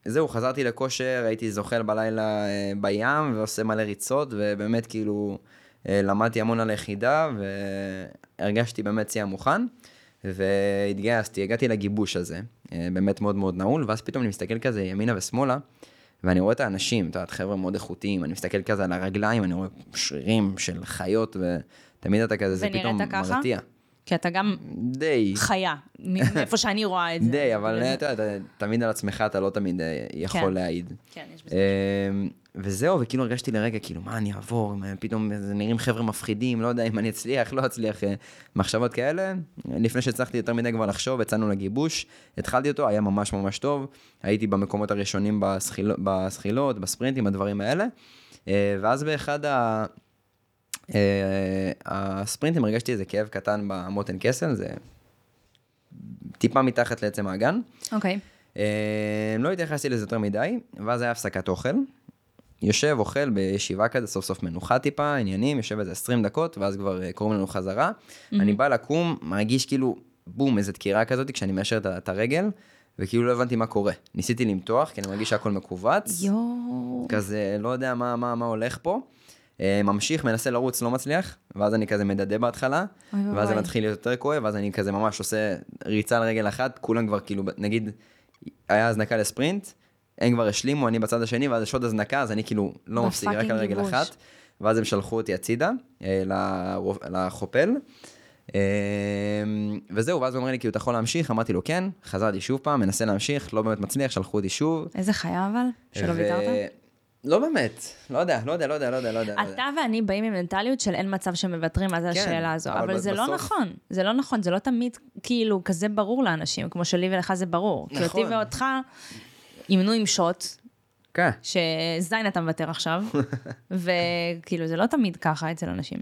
[SPEAKER 1] זהו, חזרתי לכושר, הייתי זוחל בלילה בים ועושה מלא ריצות, ובאמת כאילו למדתי המון על היחידה, והרגשתי באמת שיא המוכן, והתגייסתי, הגעתי לגיבוש הזה, באמת מאוד מאוד נעול, ואז פתאום אני מסתכל כזה ימינה ושמאלה, ואני רואה את האנשים, את יודעת, חבר'ה מאוד איכותיים, אני מסתכל כזה על הרגליים, אני רואה שרירים של חיות, ותמיד אתה כזה, זה
[SPEAKER 2] ונראית
[SPEAKER 1] פתאום
[SPEAKER 2] ככה? כי אתה גם
[SPEAKER 1] די.
[SPEAKER 2] חיה, מאיפה שאני רואה את זה.
[SPEAKER 1] די, אבל אתה יודע, תמיד על עצמך אתה לא תמיד אה, יכול
[SPEAKER 2] כן.
[SPEAKER 1] להעיד.
[SPEAKER 2] כן, יש בזה.
[SPEAKER 1] אמ, וזהו, וכאילו הרגשתי לרגע, כאילו, מה אני אעבור, פתאום זה נראים חבר'ה מפחידים, לא יודע אם אני אצליח, לא אצליח, אה, מחשבות כאלה. לפני שהצלחתי יותר מדי כבר לחשוב, יצאנו לגיבוש, התחלתי אותו, היה ממש ממש טוב, הייתי במקומות הראשונים בסחיל, בסחילות, בספרינטים, הדברים האלה, אה, ואז באחד ה... אה, הספרינטים הרגשתי איזה כאב קטן במותן קסם, זה טיפה מתחת לעצם האגן.
[SPEAKER 2] אוקיי.
[SPEAKER 1] אה, לא התייחסתי לזה יותר מדי, ואז היה הפסקת אוכל. יושב, אוכל בישיבה כזה, סוף סוף מנוחה טיפה, עניינים, יושב איזה 20 דקות, ואז כבר אה, קוראים לנו חזרה. אני בא לקום, מרגיש כאילו, בום, איזה דקירה כזאת, כשאני מאשר את הרגל, וכאילו לא הבנתי מה קורה. ניסיתי למתוח, כי אני מרגיש שהכל מכווץ.
[SPEAKER 2] יואו.
[SPEAKER 1] כזה, לא יודע מה, מה, מה הולך פה. אה, ממשיך, מנסה לרוץ, לא מצליח, ואז אני כזה מדדה בהתחלה,
[SPEAKER 2] אוי
[SPEAKER 1] ואז זה. מתחיל להיות יותר כואב, ואז אני כזה ממש עושה ריצה על רגל אחת, כולם כבר כאילו, נגיד, היה הזנקה לספרינט, הם כבר השלימו, אני בצד השני, ואז יש עוד הזנקה, אז אני כאילו לא מפסיק, רק על רגל
[SPEAKER 2] גיבוש.
[SPEAKER 1] אחת. ואז הם שלחו אותי הצידה, אה, לחופל. אה, וזהו, ואז הוא אומר לי, כאילו, אתה יכול להמשיך? אמרתי לו, כן. חזרתי שוב פעם, מנסה להמשיך, לא באמת מצליח, שלחו אותי שוב.
[SPEAKER 2] איזה חיה אבל, שלא ויתרת?
[SPEAKER 1] לא באמת, לא יודע, לא יודע, לא יודע, לא יודע, לא יודע. לא.
[SPEAKER 2] אתה ואני באים עם מנטליות של אין מצב שמוותרים, מה זה
[SPEAKER 1] כן,
[SPEAKER 2] השאלה הזו.
[SPEAKER 1] אבל
[SPEAKER 2] אבל זה לא
[SPEAKER 1] בסוף-
[SPEAKER 2] נכון, זה לא נכון, זה לא תמיד כאילו כזה ברור לאנשים, כמו שלי ולך זה ברור. כי אותי
[SPEAKER 1] נכון.
[SPEAKER 2] ואותך אימנו עם שוט,
[SPEAKER 1] כן.
[SPEAKER 2] שזין אתה מוותר עכשיו, וכאילו זה לא תמיד ככה אצל אנשים.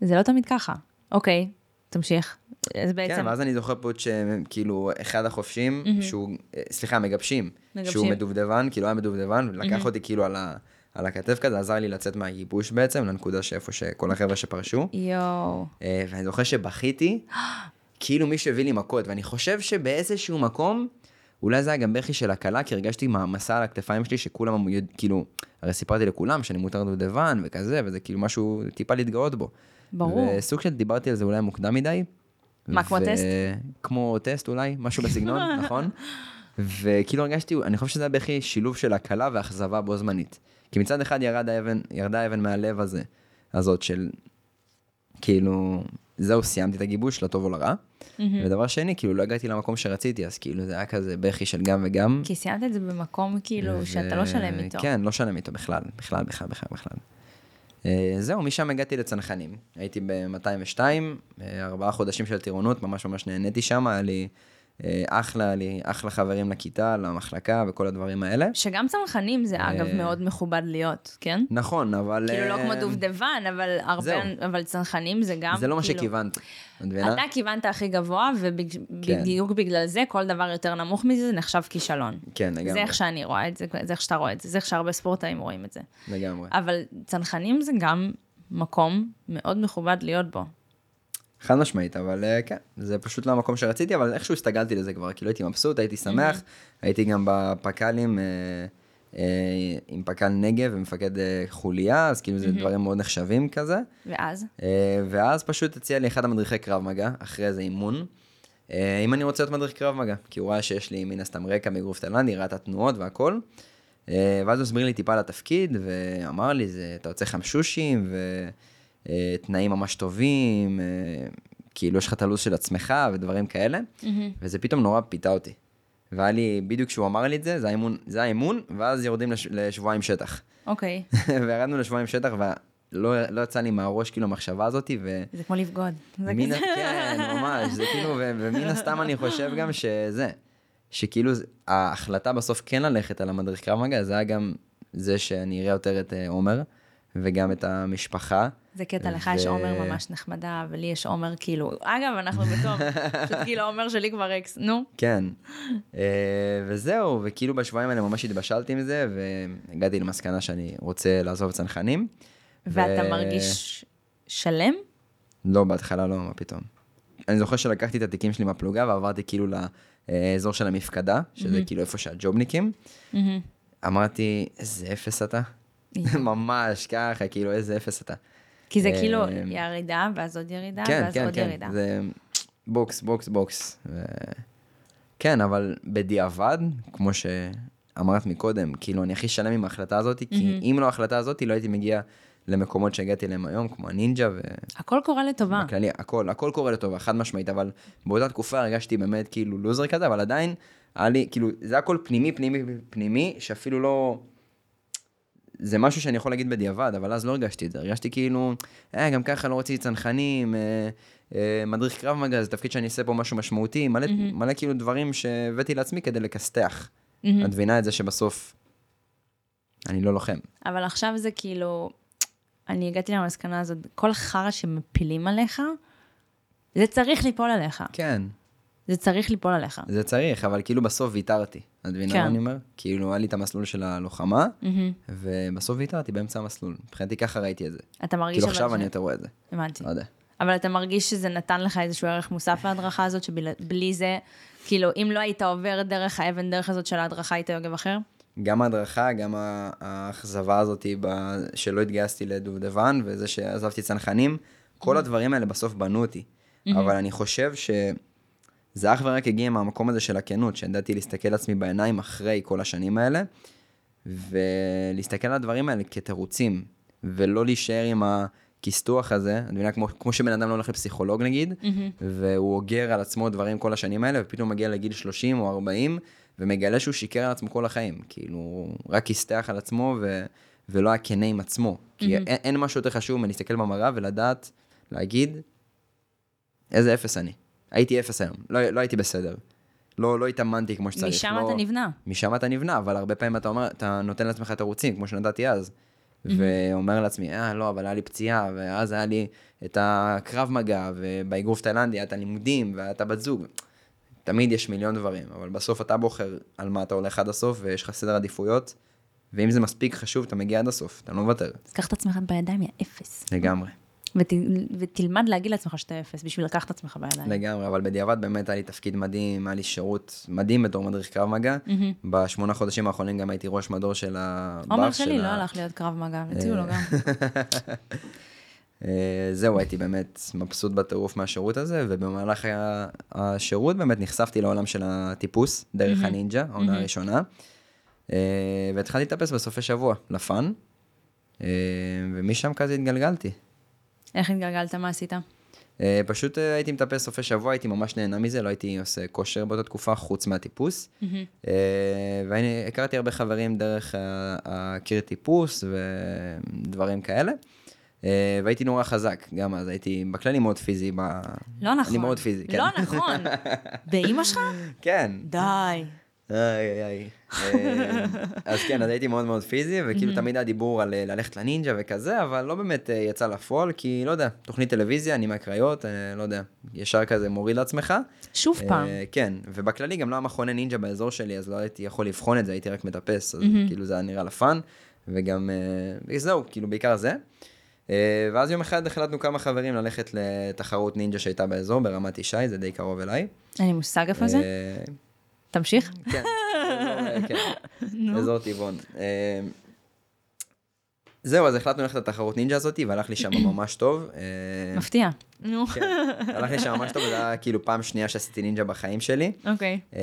[SPEAKER 2] זה לא תמיד ככה. אוקיי, תמשיך. אז בעצם,
[SPEAKER 1] כן, ואז אני זוכר פה שכאילו אחד החופשים, שהוא, אה, סליחה, מגבשים,
[SPEAKER 2] מגבשים.
[SPEAKER 1] שהוא מדובדבן, כאילו היה מדובדבן, ולקח אותי כאילו על ה- על הכתף כזה, עזר לי לצאת מהייבוש בעצם, לנקודה שאיפה שכל החבר'ה שפרשו.
[SPEAKER 2] יואו.
[SPEAKER 1] אה, ואני זוכר שבכיתי, כאילו מישהו הביא לי מכות, ואני חושב שבאיזשהו מקום, אולי זה היה גם בכי של הקלה, כי הרגשתי מעמסה על הכתפיים שלי, שכולם, אמרו, כאילו, הרי סיפרתי לכולם שאני מותר דובדבן וכזה, וזה כאילו משהו טיפה להתגאות בו.
[SPEAKER 2] ברור.
[SPEAKER 1] וסוג של דיברתי על זה אולי מוקדם מדי.
[SPEAKER 2] מה, כמו טסט?
[SPEAKER 1] כמו טסט אולי, משהו בסגנון, נכון? וכאילו הרגשתי, אני חושב שזה היה בכי שילוב של הקלה ואכזבה בו זמנית. כי מצד אחד ירד האבן, ירדה האבן מהלב הזה, הזאת של, כאילו, זהו, סיימתי את הגיבוש, לטוב או לרע. ודבר שני, כאילו, לא הגעתי למקום שרציתי, אז כאילו, זה היה כזה בכי של גם וגם.
[SPEAKER 2] כי סיימת את זה במקום כאילו שאתה לא שלם איתו.
[SPEAKER 1] כן, לא שלם איתו בכלל, בכלל, בכלל, בכלל, בכלל. אה, זהו, משם הגעתי לצנחנים. הייתי ב-202, ארבעה חודשים של טירונות, ממש ממש נהניתי שם, היה לי אה, אחלה, היה לי אחלה חברים לכיתה, למחלקה וכל הדברים האלה.
[SPEAKER 2] שגם צנחנים זה אגב מאוד מכובד להיות, כן?
[SPEAKER 1] נכון, אבל...
[SPEAKER 2] כאילו לא
[SPEAKER 1] אה,
[SPEAKER 2] כמו דובדבן, אבל הרבה,
[SPEAKER 1] זהו.
[SPEAKER 2] אבל צנחנים זה גם,
[SPEAKER 1] זה לא מה
[SPEAKER 2] כאילו-
[SPEAKER 1] שכיוונתי, את מבינה?
[SPEAKER 2] אתה כיוונת הכי גבוה,
[SPEAKER 1] כן.
[SPEAKER 2] ובדיוק בגלל זה, כל דבר יותר נמוך מזה נחשב כישלון.
[SPEAKER 1] כן, לגמרי.
[SPEAKER 2] זה איך שאני רואה את זה, זה איך שאתה רואה את זה, זה איך שהרבה ספורטאים רואים את זה.
[SPEAKER 1] לגמרי.
[SPEAKER 2] אבל צנחנים זה גם מקום מאוד מכובד להיות בו.
[SPEAKER 1] חד משמעית, אבל אה, כן, זה פשוט לא המקום שרציתי, אבל איכשהו הסתגלתי לזה כבר, כאילו הייתי מבסוט, הייתי שמח, הייתי גם בפק"לים אה, אה, עם פק"ל נגב ומפקד חוליה, אז כאילו זה דברים מאוד נחשבים כזה.
[SPEAKER 2] ואז?
[SPEAKER 1] ואז פשוט הציע לי אחד המדריכי קרב מגע, אחרי איזה אימון, אם אני רוצה להיות מדריך קרב מגע, כי הוא ראה שיש לי מן הסתם רקע מאגרוף תאילנדי, ראה את התנועות והכל. ואז הוא הסביר לי טיפה על התפקיד, ואמר לי, זה, אתה יוצא חמשושים, ותנאים ממש טובים, אה, כאילו יש לך את הלו"ז של עצמך ודברים כאלה, וזה פתאום נורא פיתה אותי. והיה לי, בדיוק כשהוא אמר לי את זה, זה האימון, זה האימון, ואז יורדים לש, לשבועיים שטח.
[SPEAKER 2] אוקיי,
[SPEAKER 1] וירדנו לשבועיים שטח, ולא לא יצא לי מהראש כאילו המחשבה הזאתי, ו...
[SPEAKER 2] זה כמו לבגוד.
[SPEAKER 1] מן. כן, ממש, זה כאילו, ו- ומן הסתם אני חושב גם שזה, שכאילו ההחלטה בסוף כן ללכת על המדריך קרב מגע, זה היה גם זה שאני אראה יותר את אה, עומר, וגם את המשפחה.
[SPEAKER 2] זה קטע, לך יש עומר ממש נחמדה, ולי יש עומר כאילו, אגב, אנחנו בטוב, פשוט כאילו עומר שלי כבר אקס, נו.
[SPEAKER 1] כן. אה, וזהו, וכאילו בשבועיים האלה ממש התבשלתי עם זה, והגעתי למסקנה שאני רוצה לעזוב צנחנים.
[SPEAKER 2] ואתה
[SPEAKER 1] ו-
[SPEAKER 2] מרגיש שלם?
[SPEAKER 1] לא, בהתחלה לא, מה פתאום. אני זוכר שלקחתי את התיקים שלי מהפלוגה ועברתי כאילו לאזור של המפקדה, שזה כאילו איפה שהג'ובניקים. אמרתי, איזה אפס אתה. ממש ככה, כאילו, איזה אפס אתה.
[SPEAKER 2] כי זה
[SPEAKER 1] אה,
[SPEAKER 2] כאילו ירידה, ואז עוד ירידה,
[SPEAKER 1] כן,
[SPEAKER 2] ואז
[SPEAKER 1] כן,
[SPEAKER 2] עוד
[SPEAKER 1] כן,
[SPEAKER 2] ירידה.
[SPEAKER 1] זה בוקס, בוקס, בוקס. ו... כן, אבל בדיעבד, כמו שאמרת מקודם, כאילו, אני הכי שלם עם ההחלטה הזאת, כי אם לא ההחלטה הזאת, לא הייתי מגיע למקומות שהגעתי אליהם היום, כמו הנינג'ה, ו...
[SPEAKER 2] הכל קורה לטובה.
[SPEAKER 1] בכללי, הכל, הכל קורה לטובה, חד משמעית, אבל באותה תקופה הרגשתי באמת כאילו לוזר כזה, אבל עדיין, היה לי, כאילו, זה הכל פנימי, פנימי, פנימי, שאפילו לא... זה משהו שאני יכול להגיד בדיעבד, אבל אז לא הרגשתי את זה, הרגשתי כאילו, אה, גם ככה לא רציתי צנחנים, אה, אה, מדריך קרב מגע, זה תפקיד שאני אעשה פה משהו משמעותי, מלא, mm-hmm. מלא כאילו דברים שהבאתי לעצמי כדי לכסתח. Mm-hmm. את מבינה את זה שבסוף אני לא לוחם.
[SPEAKER 2] אבל עכשיו זה כאילו, אני הגעתי למסקנה הזאת, כל חרא שמפילים עליך, זה צריך ליפול עליך.
[SPEAKER 1] כן,
[SPEAKER 2] זה צריך ליפול עליך.
[SPEAKER 1] זה צריך, אבל כאילו בסוף ויתרתי. את מבינה
[SPEAKER 2] כן.
[SPEAKER 1] מה אני אומר? כאילו, היה לי את המסלול של הלוחמה,
[SPEAKER 2] מהמם.
[SPEAKER 1] ובסוף ויתרתי באמצע המסלול. מבחינתי ככה ראיתי את זה.
[SPEAKER 2] אתה מרגיש
[SPEAKER 1] כאילו עכשיו
[SPEAKER 2] ש-
[SPEAKER 1] אני יותר רואה את זה.
[SPEAKER 2] הבנתי.
[SPEAKER 1] לא יודע.
[SPEAKER 2] אבל אתה מרגיש שזה נתן לך איזשהו ערך מוסף להדרכה הזאת, שבלי זה, כאילו, אם לא היית עובר דרך האבן דרך הזאת של ההדרכה, היית יוגב אחר?
[SPEAKER 1] גם ההדרכה, גם האכזבה הזאת שלא התגייסתי לדובדבן, וזה שעזבתי צנחנים, כל הדברים האלה בסוף בנו אותי. אבל אני חושב זה אך ורק הגיע מהמקום הזה של הכנות, שידעתי להסתכל לעצמי בעיניים אחרי כל השנים האלה, ולהסתכל על הדברים האלה כתירוצים, ולא להישאר עם הכסתוח הזה, את מבינה, כמו, כמו שבן אדם לא הולך לפסיכולוג נגיד, mm-hmm. והוא אוגר על עצמו דברים כל השנים האלה, ופתאום מגיע לגיל 30 או 40, ומגלה שהוא שיקר על עצמו כל החיים. כאילו, רק הסתח על עצמו ו... ולא היה כנה עם עצמו. כי mm-hmm. אין, אין משהו יותר חשוב מלהסתכל במראה ולדעת, להגיד, איזה אפס אני. הייתי אפס היום, לא, לא הייתי בסדר. לא, לא התאמנתי כמו שצריך.
[SPEAKER 2] משם
[SPEAKER 1] לא,
[SPEAKER 2] אתה נבנה.
[SPEAKER 1] משם אתה נבנה, אבל הרבה פעמים אתה אומר, אתה נותן לעצמך תירוצים, כמו שנתתי אז. Mm-hmm. ואומר לעצמי, אה, לא, אבל היה לי פציעה, ואז היה לי את הקרב מגע, ובאגרוף תאילנדי היה את הלימודים, והיה את הבת זוג. תמיד יש מיליון דברים, אבל בסוף אתה בוחר על מה אתה הולך עד הסוף, ויש לך סדר עדיפויות, ואם זה מספיק חשוב, אתה מגיע עד הסוף, אתה לא מוותר.
[SPEAKER 2] אז קח את עצמך בידיים, יא אפס.
[SPEAKER 1] לגמרי.
[SPEAKER 2] ות, ותלמד להגיד לעצמך שאתה אפס, בשביל לקחת את עצמך בידיים.
[SPEAKER 1] לגמרי, אבל בדיעבד באמת היה לי תפקיד מדהים, היה לי שירות מדהים בתור מדריך קרב מגע. Mm-hmm. בשמונה חודשים האחרונים גם הייתי ראש מדור של הבר
[SPEAKER 2] עומר שלי לא הלך להיות קרב מגע, הציעו לו גם.
[SPEAKER 1] אה, זהו, הייתי באמת מבסוט בטירוף מהשירות הזה, ובמהלך השירות באמת נחשפתי לעולם של הטיפוס, דרך הנינג'ה, העונה הראשונה. אה, והתחלתי לטפס בסופי שבוע, לפאן, אה, ומשם כזה התגלגלתי.
[SPEAKER 2] איך התגלגלת? מה עשית?
[SPEAKER 1] אה, פשוט הייתי מטפס סופי שבוע, הייתי ממש נהנה מזה, לא הייתי עושה כושר באותה תקופה, חוץ מהטיפוס. Mm-hmm. ואני הכרתי הרבה חברים דרך הקיר טיפוס ודברים כאלה. והייתי נורא חזק, גם אז הייתי בכללי מאוד פיזי. ב...
[SPEAKER 2] לא נכון.
[SPEAKER 1] אני מאוד פיזי, כן.
[SPEAKER 2] לא נכון. באימא שלך?
[SPEAKER 1] כן.
[SPEAKER 2] די.
[SPEAKER 1] איי, איי. אה, אז כן, אז הייתי מאוד מאוד פיזי, וכאילו תמיד היה דיבור על אה, ללכת לנינג'ה וכזה, אבל לא באמת אה, יצא לפועל, כי לא יודע, תוכנית טלוויזיה, אני מהקריות, לא יודע, ישר כזה מוריד לעצמך.
[SPEAKER 2] שוב פעם.
[SPEAKER 1] כן, ובכללי גם לא היה מכוני נינג'ה באזור שלי, אז לא הייתי יכול לבחון את זה, הייתי רק מטפס, אז כאילו זה היה נראה ל fun, וגם, זהו, כאילו בעיקר זה. ואז יום אחד החלטנו כמה חברים ללכת לתחרות נינג'ה שהייתה באזור, ברמת ישי, זה די קרוב אליי.
[SPEAKER 2] אין לי מושג איפה זה. תמשיך.
[SPEAKER 1] כן, כן, אזור טבעון. אה, זהו, אז החלטנו ללכת לתחרות נינג'ה הזאתי, והלך לי שם ממש טוב. אה,
[SPEAKER 2] מפתיע. נו.
[SPEAKER 1] כן, הלך לי שם ממש טוב, זה היה כאילו פעם שנייה שעשיתי נינג'ה בחיים שלי.
[SPEAKER 2] אוקיי.
[SPEAKER 1] אה,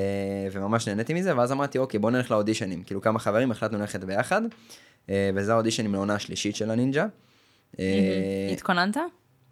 [SPEAKER 1] וממש נהניתי מזה, ואז אמרתי, אוקיי, בוא נלך לאודישנים. כאילו כמה חברים, החלטנו ללכת ביחד, וזה האודישנים לעונה השלישית של הנינג'ה.
[SPEAKER 2] התכוננת?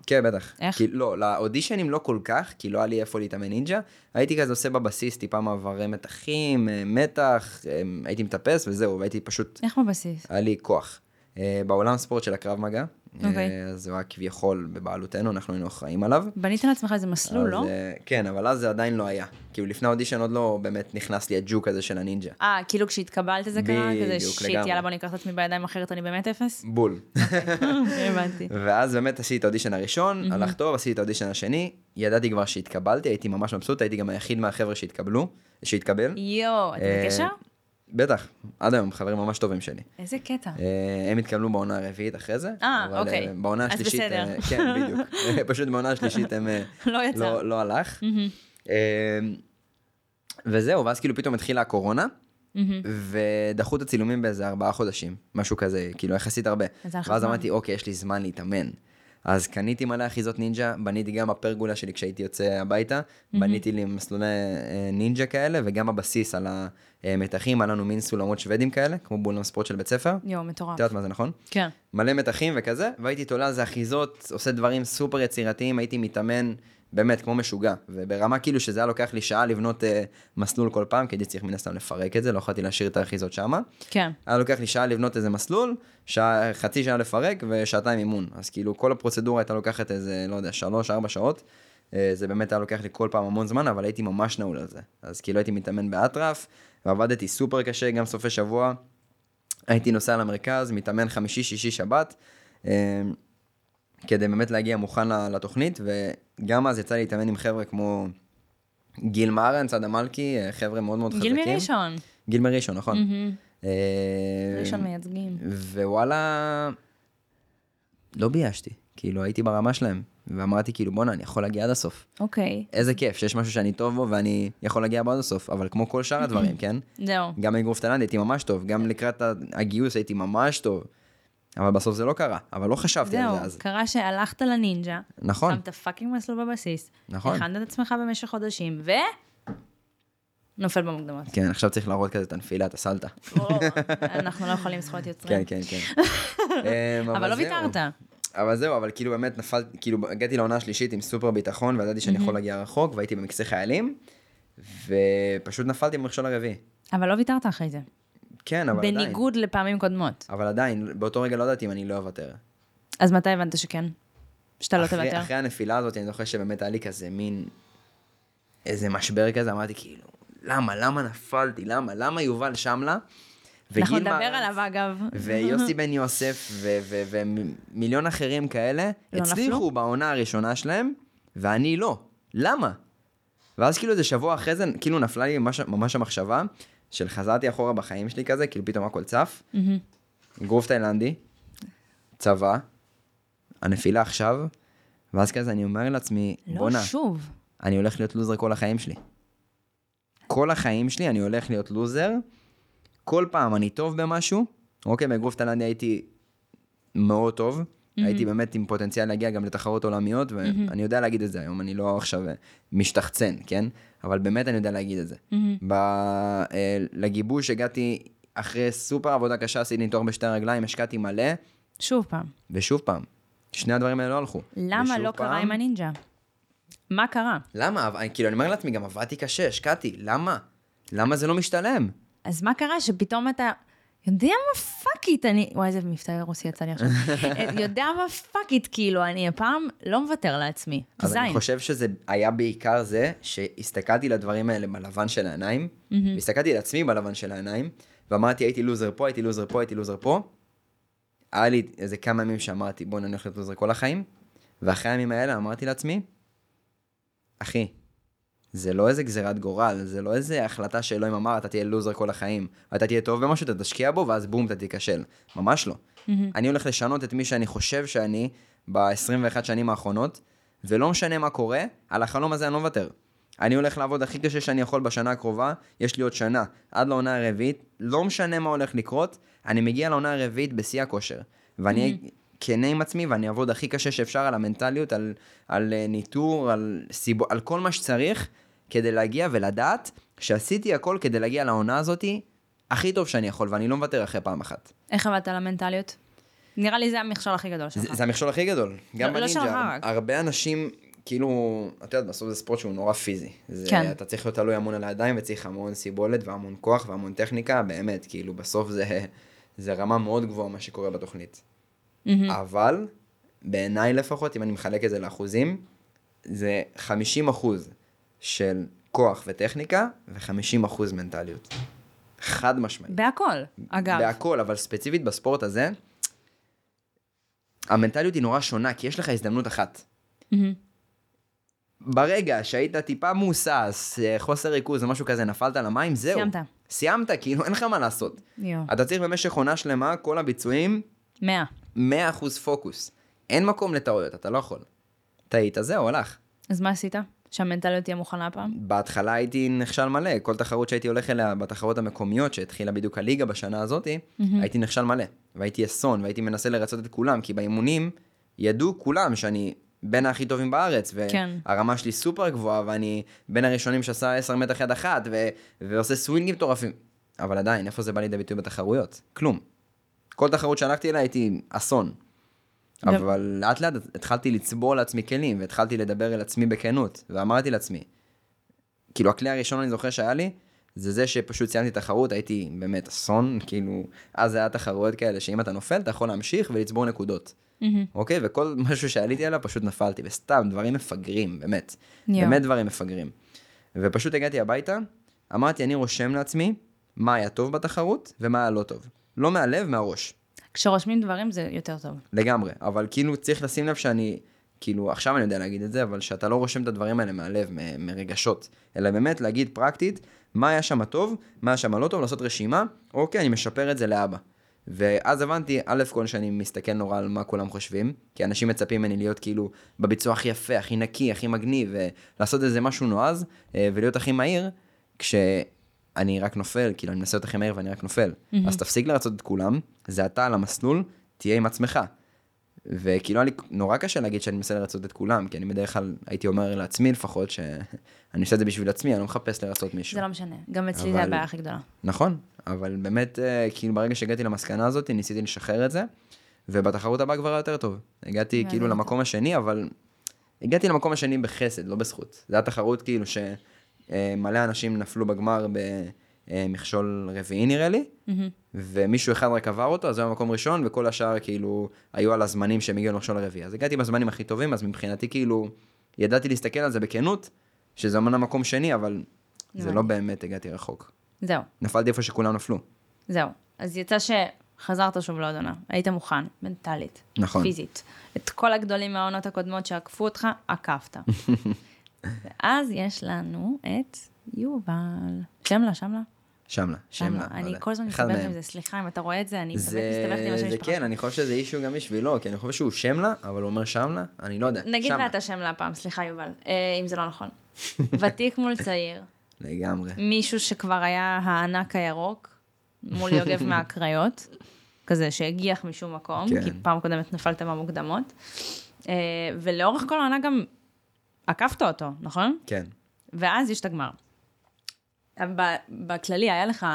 [SPEAKER 1] כן, בטח.
[SPEAKER 2] איך?
[SPEAKER 1] כי, לא, לאודישנים לא כל כך, כי לא היה לי איפה להתאמן נינג'ה. הייתי כזה עושה בבסיס טיפה מעברי מתחים, אה, מתח, אה, הייתי מטפס וזהו, והייתי פשוט...
[SPEAKER 2] איך בבסיס?
[SPEAKER 1] היה לי כוח. אה, בעולם ספורט של הקרב מגע,
[SPEAKER 2] אוקיי.
[SPEAKER 1] אז הוא היה כביכול בבעלותנו, אנחנו היינו אחראים עליו.
[SPEAKER 2] בנית לעצמך איזה מסלול, לא?
[SPEAKER 1] כן, אבל אז זה עדיין לא היה. כאילו לפני האודישן עוד לא באמת נכנס לי הג'וק הזה של הנינג'ה.
[SPEAKER 2] אה, כאילו כשהתקבלת זה קרה? כזה shit,
[SPEAKER 1] לגמרי.
[SPEAKER 2] יאללה בוא ניקח את עצמי בידיים אחרת, אני באמת אפס?
[SPEAKER 1] בול.
[SPEAKER 2] הבנתי.
[SPEAKER 1] ואז באמת עשיתי את האודישן הראשון, הלך טוב, עשיתי את האודישן השני, ידעתי כבר שהתקבלתי, הייתי ממש מבסוט, הייתי גם היחיד מהחבר'ה שהתקבלו, שהתקבל.
[SPEAKER 2] יואו, אתה
[SPEAKER 1] אה,
[SPEAKER 2] בקשר?
[SPEAKER 1] בטח, עד היום, חברים ממש טובים שלי.
[SPEAKER 2] איזה קטע.
[SPEAKER 1] אה, הם התקבלו בעונה הרביעית אחרי זה.
[SPEAKER 2] אה,
[SPEAKER 1] אבל,
[SPEAKER 2] אוקיי.
[SPEAKER 1] אה, בעונה
[SPEAKER 2] אז
[SPEAKER 1] השלישית,
[SPEAKER 2] בסדר.
[SPEAKER 1] אה, כן, בדיוק. פשוט בעונה השלישית הם... אה,
[SPEAKER 2] לא יצא.
[SPEAKER 1] לא, לא הלך. אה, וזהו, ואז כאילו פתאום התחילה הקורונה, ודחו את הצילומים באיזה ארבעה חודשים, משהו כזה, כאילו יחסית הרבה.
[SPEAKER 2] אז
[SPEAKER 1] ואז. אמרתי, אוקיי, יש לי זמן להתאמן. אז קניתי מלא אחיזות נינג'ה, בניתי גם בפרגולה שלי כשהייתי יוצא הביתה, בניתי לי מסלולי אה, נינג'ה כאלה, וגם בבסיס על המתחים, היה לנו מין סולמות שוודים כאלה, כמו באולם ספורט של בית ספר.
[SPEAKER 2] יואו, מטורף.
[SPEAKER 1] את יודעת מה זה נכון?
[SPEAKER 2] כן.
[SPEAKER 1] מלא מתחים וכזה, והייתי תולה על זה אחיזות, עושה דברים סופר יצירתיים, הייתי מתאמן באמת כמו משוגע, וברמה כאילו שזה היה לוקח לי שעה לבנות אה, מסלול כל פעם, כי הייתי צריך מן הסתם לפרק את זה, לא יכולתי להשאיר את האחיזות שמה.
[SPEAKER 2] כן.
[SPEAKER 1] היה לוקח לי שעה לבנות איזה מסלול, שעה, חצי שעה לפרק ושעתיים אימון. אז כאילו כל הפרוצדורה הייתה לוקחת איזה, לא יודע, שלוש, ארבע שעות. אה, זה באמת היה לוקח לי כל פעם המון זמן, אבל הייתי ממש נעול על זה. אז כאילו הייתי מתאמן באטרף, ועבדתי סופר קשה, גם סופי שבוע. הייתי נוסע למרכז, מתאמן חמישי, שישי, שבת, אה, כדי באמת להגיע מוכן לתוכנית, וגם אז יצא לי להתאמן עם חבר'ה כמו גיל מארן, צדה מלכי, אה, חבר'ה מאוד מאוד חזקים.
[SPEAKER 2] גיל מראשון.
[SPEAKER 1] גיל מראשון, נכון.
[SPEAKER 2] מהמם.
[SPEAKER 1] אה,
[SPEAKER 2] ראשון מייצגים.
[SPEAKER 1] ווואלה, לא ביישתי. כאילו, הייתי ברמה שלהם, ואמרתי, כאילו, בואנה, אני יכול להגיע עד הסוף.
[SPEAKER 2] אוקיי.
[SPEAKER 1] איזה כיף, שיש משהו שאני טוב בו ואני יכול להגיע בו עד הסוף, אבל כמו כל שאר הדברים, כן?
[SPEAKER 2] זהו.
[SPEAKER 1] גם באגרוף תאילנד הייתי ממש טוב, גם לקראת הגיוס הייתי ממש טוב. אבל בסוף זה לא קרה, אבל לא חשבתי על
[SPEAKER 2] זהו,
[SPEAKER 1] זה אז.
[SPEAKER 2] קרה שהלכת לנינג'ה,
[SPEAKER 1] נכון,
[SPEAKER 2] שמת fucking מסלול בבסיס,
[SPEAKER 1] נכון.
[SPEAKER 2] הכנת את עצמך במשך חודשים, ו... נופל במוקדמות.
[SPEAKER 1] כן, עכשיו צריך להראות כזה את הנפילה, את הסלטה.
[SPEAKER 2] אנחנו לא יכולים זכויות יוצרים.
[SPEAKER 1] כן, כן, כן. אמ,
[SPEAKER 2] אבל לא
[SPEAKER 1] זהו.
[SPEAKER 2] ויתרת.
[SPEAKER 1] אבל זהו, אבל כאילו באמת נפלתי, כאילו הגעתי לעונה השלישית עם סופר ביטחון, וידעתי שאני יכול להגיע רחוק, והייתי במקצה חיילים, ופשוט נפלתי במכשול הרביעי.
[SPEAKER 2] אבל לא ויתרת אחרי זה.
[SPEAKER 1] כן, אבל עדיין.
[SPEAKER 2] בניגוד לפעמים קודמות.
[SPEAKER 1] אבל עדיין, באותו רגע לא ידעתי אם אני לא אוותר.
[SPEAKER 2] אז מתי הבנת שכן? שאתה לא תוותר?
[SPEAKER 1] אחרי הנפילה הזאת, אני זוכר שבאמת היה לי כזה מין... איזה משבר כזה, אמרתי כאילו, למה, למה נפלתי, למה, למה יובל שמלה?
[SPEAKER 2] אנחנו נדבר
[SPEAKER 1] מהרן,
[SPEAKER 2] עליו אגב.
[SPEAKER 1] ויוסי בן יוסף, ומיליון אחרים כאלה,
[SPEAKER 2] לא
[SPEAKER 1] הצליחו
[SPEAKER 2] נפלו?
[SPEAKER 1] בעונה הראשונה שלהם, ואני לא. למה? ואז כאילו איזה שבוע אחרי זה, כאילו נפלה לי ממש, ממש המחשבה, של חזרתי אחורה בחיים שלי כזה, כאילו פתאום הכל צף,
[SPEAKER 2] מהמם.
[SPEAKER 1] גרוף תאילנדי, צבא, הנפילה עכשיו, ואז כזה אני אומר לעצמי,
[SPEAKER 2] לא
[SPEAKER 1] בואנה,
[SPEAKER 2] שוב.
[SPEAKER 1] אני הולך להיות לוזר כל החיים שלי. כל החיים שלי אני הולך להיות לוזר, כל פעם אני טוב במשהו, אוקיי, באגרוף תאילנדי הייתי מאוד טוב, הייתי באמת עם פוטנציאל להגיע גם לתחרות עולמיות, ואני יודע להגיד את זה היום, אני לא עכשיו אה, משתחצן, כן? אבל באמת אני יודע להגיד את זה. ב- אה, לגיבוש הגעתי אחרי סופר עבודה קשה, עשיתי ניתוח בשתי הרגליים, השקעתי מלא,
[SPEAKER 2] שוב פעם.
[SPEAKER 1] ושוב פעם, שני הדברים האלה לא הלכו.
[SPEAKER 2] למה לא קרה
[SPEAKER 1] פעם-
[SPEAKER 2] עם הנינג'ה? מה קרה?
[SPEAKER 1] למה? כאילו, אני אומר לעצמי, גם עבדתי קשה, השקעתי, למה? למה זה לא משתלם?
[SPEAKER 2] אז מה קרה שפתאום אתה... יודע מה fuck it, אני... וואי, איזה מבטא רוסי יצא לי עכשיו. יודע מה fuck it, כאילו, אני הפעם לא מוותר לעצמי.
[SPEAKER 1] אז
[SPEAKER 2] זין.
[SPEAKER 1] אני חושב שזה היה בעיקר זה שהסתכלתי לדברים האלה בלבן של העיניים, והסתכלתי על עצמי בלבן של העיניים, ואמרתי, הייתי לוזר פה, הייתי לוזר פה, הייתי לוזר פה. היה לי איזה כמה ימים שאמרתי, בוא נלך להיות לוזר כל החיים, ואחרי הימים האלה אמרתי לעצמי, אחי, זה לא איזה גזירת גורל, זה לא איזה החלטה שאלוהים אמר, אתה תהיה לוזר כל החיים, אתה תהיה טוב במשהו, אתה תשקיע בו, ואז בום, אתה תיכשל. ממש לא. אני הולך לשנות את מי שאני חושב שאני ב-21 שנים האחרונות, ולא משנה מה קורה, על החלום הזה אני לא מוותר. אני הולך לעבוד הכי קשה שאני יכול בשנה הקרובה, יש לי עוד שנה, עד לעונה הרביעית, לא משנה מה הולך לקרות, אני מגיע לעונה הרביעית בשיא הכושר. ואני אהיה כנה עם עצמי, ואני אעבוד הכי קשה שאפשר על המנטליות, על, על אה, ניטור, על, סיבו, על כל מה שצריך, כדי להגיע ולדעת שעשיתי הכל כדי להגיע לעונה הזאתי הכי טוב שאני יכול, ואני לא מוותר אחרי פעם אחת.
[SPEAKER 2] איך עבדת על המנטליות? נראה לי זה המכשול הכי גדול שלך.
[SPEAKER 1] זה, זה המכשול הכי גדול. גם
[SPEAKER 2] לא
[SPEAKER 1] בנינג'ה,
[SPEAKER 2] שלך
[SPEAKER 1] הר-
[SPEAKER 2] רק.
[SPEAKER 1] הרבה אנשים, כאילו, את יודעת, בסוף זה ספורט שהוא נורא פיזי. זה,
[SPEAKER 2] כן.
[SPEAKER 1] אתה צריך להיות תלוי המון על הידיים וצריך המון סיבולת והמון כוח והמון טכניקה, באמת, כאילו, בסוף זה, זה רמה מאוד גבוהה מה שקורה בתוכנית. אבל, בעיניי לפחות, אם אני מחלק את זה לאחוזים, זה 50 אחוז של כוח וטכניקה ו-50 אחוז מנטליות. חד משמעית.
[SPEAKER 2] בהכל, אגב.
[SPEAKER 1] בהכל, אבל ספציפית בספורט הזה, המנטליות היא נורא שונה, כי יש לך הזדמנות אחת. ברגע שהיית טיפה מוסס, אה, חוסר ריכוז או משהו כזה, נפלת למים, זהו.
[SPEAKER 2] סיימת.
[SPEAKER 1] סיימת, כאילו אין לך מה לעשות.
[SPEAKER 2] יואו.
[SPEAKER 1] אתה צריך במשך עונה שלמה, כל הביצועים,
[SPEAKER 2] מאה.
[SPEAKER 1] 100% פוקוס. אין מקום לטעויות, אתה לא יכול. טעית, זהו, הלך.
[SPEAKER 2] אז מה עשית? שהמנטליות תהיה מוכנה הפעם?
[SPEAKER 1] בהתחלה הייתי נכשל מלא, כל תחרות שהייתי הולך אליה, בתחרות המקומיות, שהתחילה בדיוק הליגה בשנה הזאתי, הייתי נכשל מלא. והייתי אסון, והייתי מנסה לרצות את כולם, כי באימונים ידעו כולם שאני בין הכי טובים בארץ,
[SPEAKER 2] כן.
[SPEAKER 1] והרמה שלי סופר גבוהה, ואני בין הראשונים שעשה 10 מטר יד אחת, ו... ועושה סווינגים מטורפים. אבל עדיין, איפה זה בא לידי ביטוי בתחרויות? כלום. כל תחרות שהלכתי אליה הייתי אסון. אבל לאט לאט התחלתי לצבור לעצמי כלים, והתחלתי לדבר אל עצמי בכנות, ואמרתי לעצמי, כאילו הכלי הראשון אני זוכר שהיה לי, זה זה שפשוט סיימתי תחרות, הייתי באמת אסון, כאילו, אז היה תחרויות כאלה, שאם אתה נופל אתה יכול להמשיך ולצבור נקודות.
[SPEAKER 2] מהמם.
[SPEAKER 1] אוקיי? וכל משהו שעליתי עליו פשוט נפלתי, וסתם, דברים מפגרים, באמת.
[SPEAKER 2] יואו.
[SPEAKER 1] באמת דברים מפגרים. ופשוט הגעתי הביתה, אמרתי, אני רושם לעצמי מה היה טוב בתחרות ומה היה לא טוב. לא מהלב, מהראש.
[SPEAKER 2] כשרושמים דברים זה יותר טוב.
[SPEAKER 1] לגמרי, אבל כאילו צריך לשים לב שאני, כאילו עכשיו אני יודע להגיד את זה, אבל שאתה לא רושם את הדברים האלה מהלב, מ- מרגשות, אלא באמת להגיד פרקטית, מה היה שם טוב, מה היה שם לא טוב, לעשות רשימה, אוקיי, אני משפר את זה לאבא. ואז הבנתי, א' כל שאני מסתכל נורא על מה כולם חושבים, כי אנשים מצפים ממני להיות כאילו בביצוע הכי יפה, הכי נקי, הכי מגניב, ולעשות איזה משהו נועז, אה, ולהיות הכי מהיר, כשאני רק נופל, כאילו אני מנסה להיות הכי מהיר ואני רק נופל. אז תפסיק לרצות את כולם, זה אתה על המסלול, תהיה עם עצמך. וכאילו היה לי נורא קשה להגיד שאני מנסה לרצות את כולם, כי אני בדרך כלל הייתי אומר לעצמי לפחות, שאני עושה את זה בשביל עצמי, אני לא מחפש לרצות מישהו.
[SPEAKER 2] זה לא משנה, גם אצלי
[SPEAKER 1] אבל-
[SPEAKER 2] זה הבעיה הכי גדולה.
[SPEAKER 1] נכון, אבל באמת, אה, כאילו ברגע שהגעתי למסקנה הזאת, ניסיתי לשחרר את זה, ובתחרות הבאה כבר היה יותר טוב. הגעתי. כאילו למקום השני, אבל הגעתי למקום השני בחסד, לא בזכות. זו הייתה תחרות כאילו שמלא אנשים נפלו בגמר במכשול רביעי נראה לי,
[SPEAKER 2] מהמם.
[SPEAKER 1] ומישהו אחד רק עבר אותו, אז הוא היה במקום ראשון, וכל השאר כאילו היו על הזמנים שהם הגיעו למכשול הרביעי. אז הגעתי בזמנים הכי טובים, אז מבחינתי כאילו, ידעתי להסתכל על זה בכנות, שזה אמנם מקום שני, אבל זה. לא באמת הגעתי רחוק.
[SPEAKER 2] זהו,
[SPEAKER 1] נפלתי איפה שכולם נפלו.
[SPEAKER 2] זהו. אז יצא שחזרת שוב לעוד עונה, היית מוכן, מנטלית,
[SPEAKER 1] נכון.
[SPEAKER 2] פיזית. את כל הגדולים מהעונות הקודמות שעקפו אותך, עקפת. ואז יש לנו את יובל. שמלה, שמלה?
[SPEAKER 1] שמלה, שמלה. לא
[SPEAKER 2] אני
[SPEAKER 1] יודע.
[SPEAKER 2] כל הזמן מסתבכת עם. זה, סליחה, אם אתה רואה את זה, אני מסתבכת עם השם
[SPEAKER 1] זה
[SPEAKER 2] משפחה
[SPEAKER 1] כן. אני חושב שזה אישו גם בשבילו, כי אני חושב שהוא שמלה, אבל הוא אומר שמלה, אני לא יודע.
[SPEAKER 2] נגיד. ואתה שמלה הפעם, סליחה יובל, אה, אם זה לא נכון. ותיק מול צעיר,
[SPEAKER 1] לגמרי.
[SPEAKER 2] מישהו שכבר היה הענק הירוק, מול יוגב מהקריות, כזה שהגיח משום מקום,
[SPEAKER 1] כן.
[SPEAKER 2] כי פעם קודמת נפלתם במוקדמות, אה, ולאורך כל העונה גם עקפת אותו, נכון?
[SPEAKER 1] כן.
[SPEAKER 2] ואז יש את הגמר. בכללי, היה לך,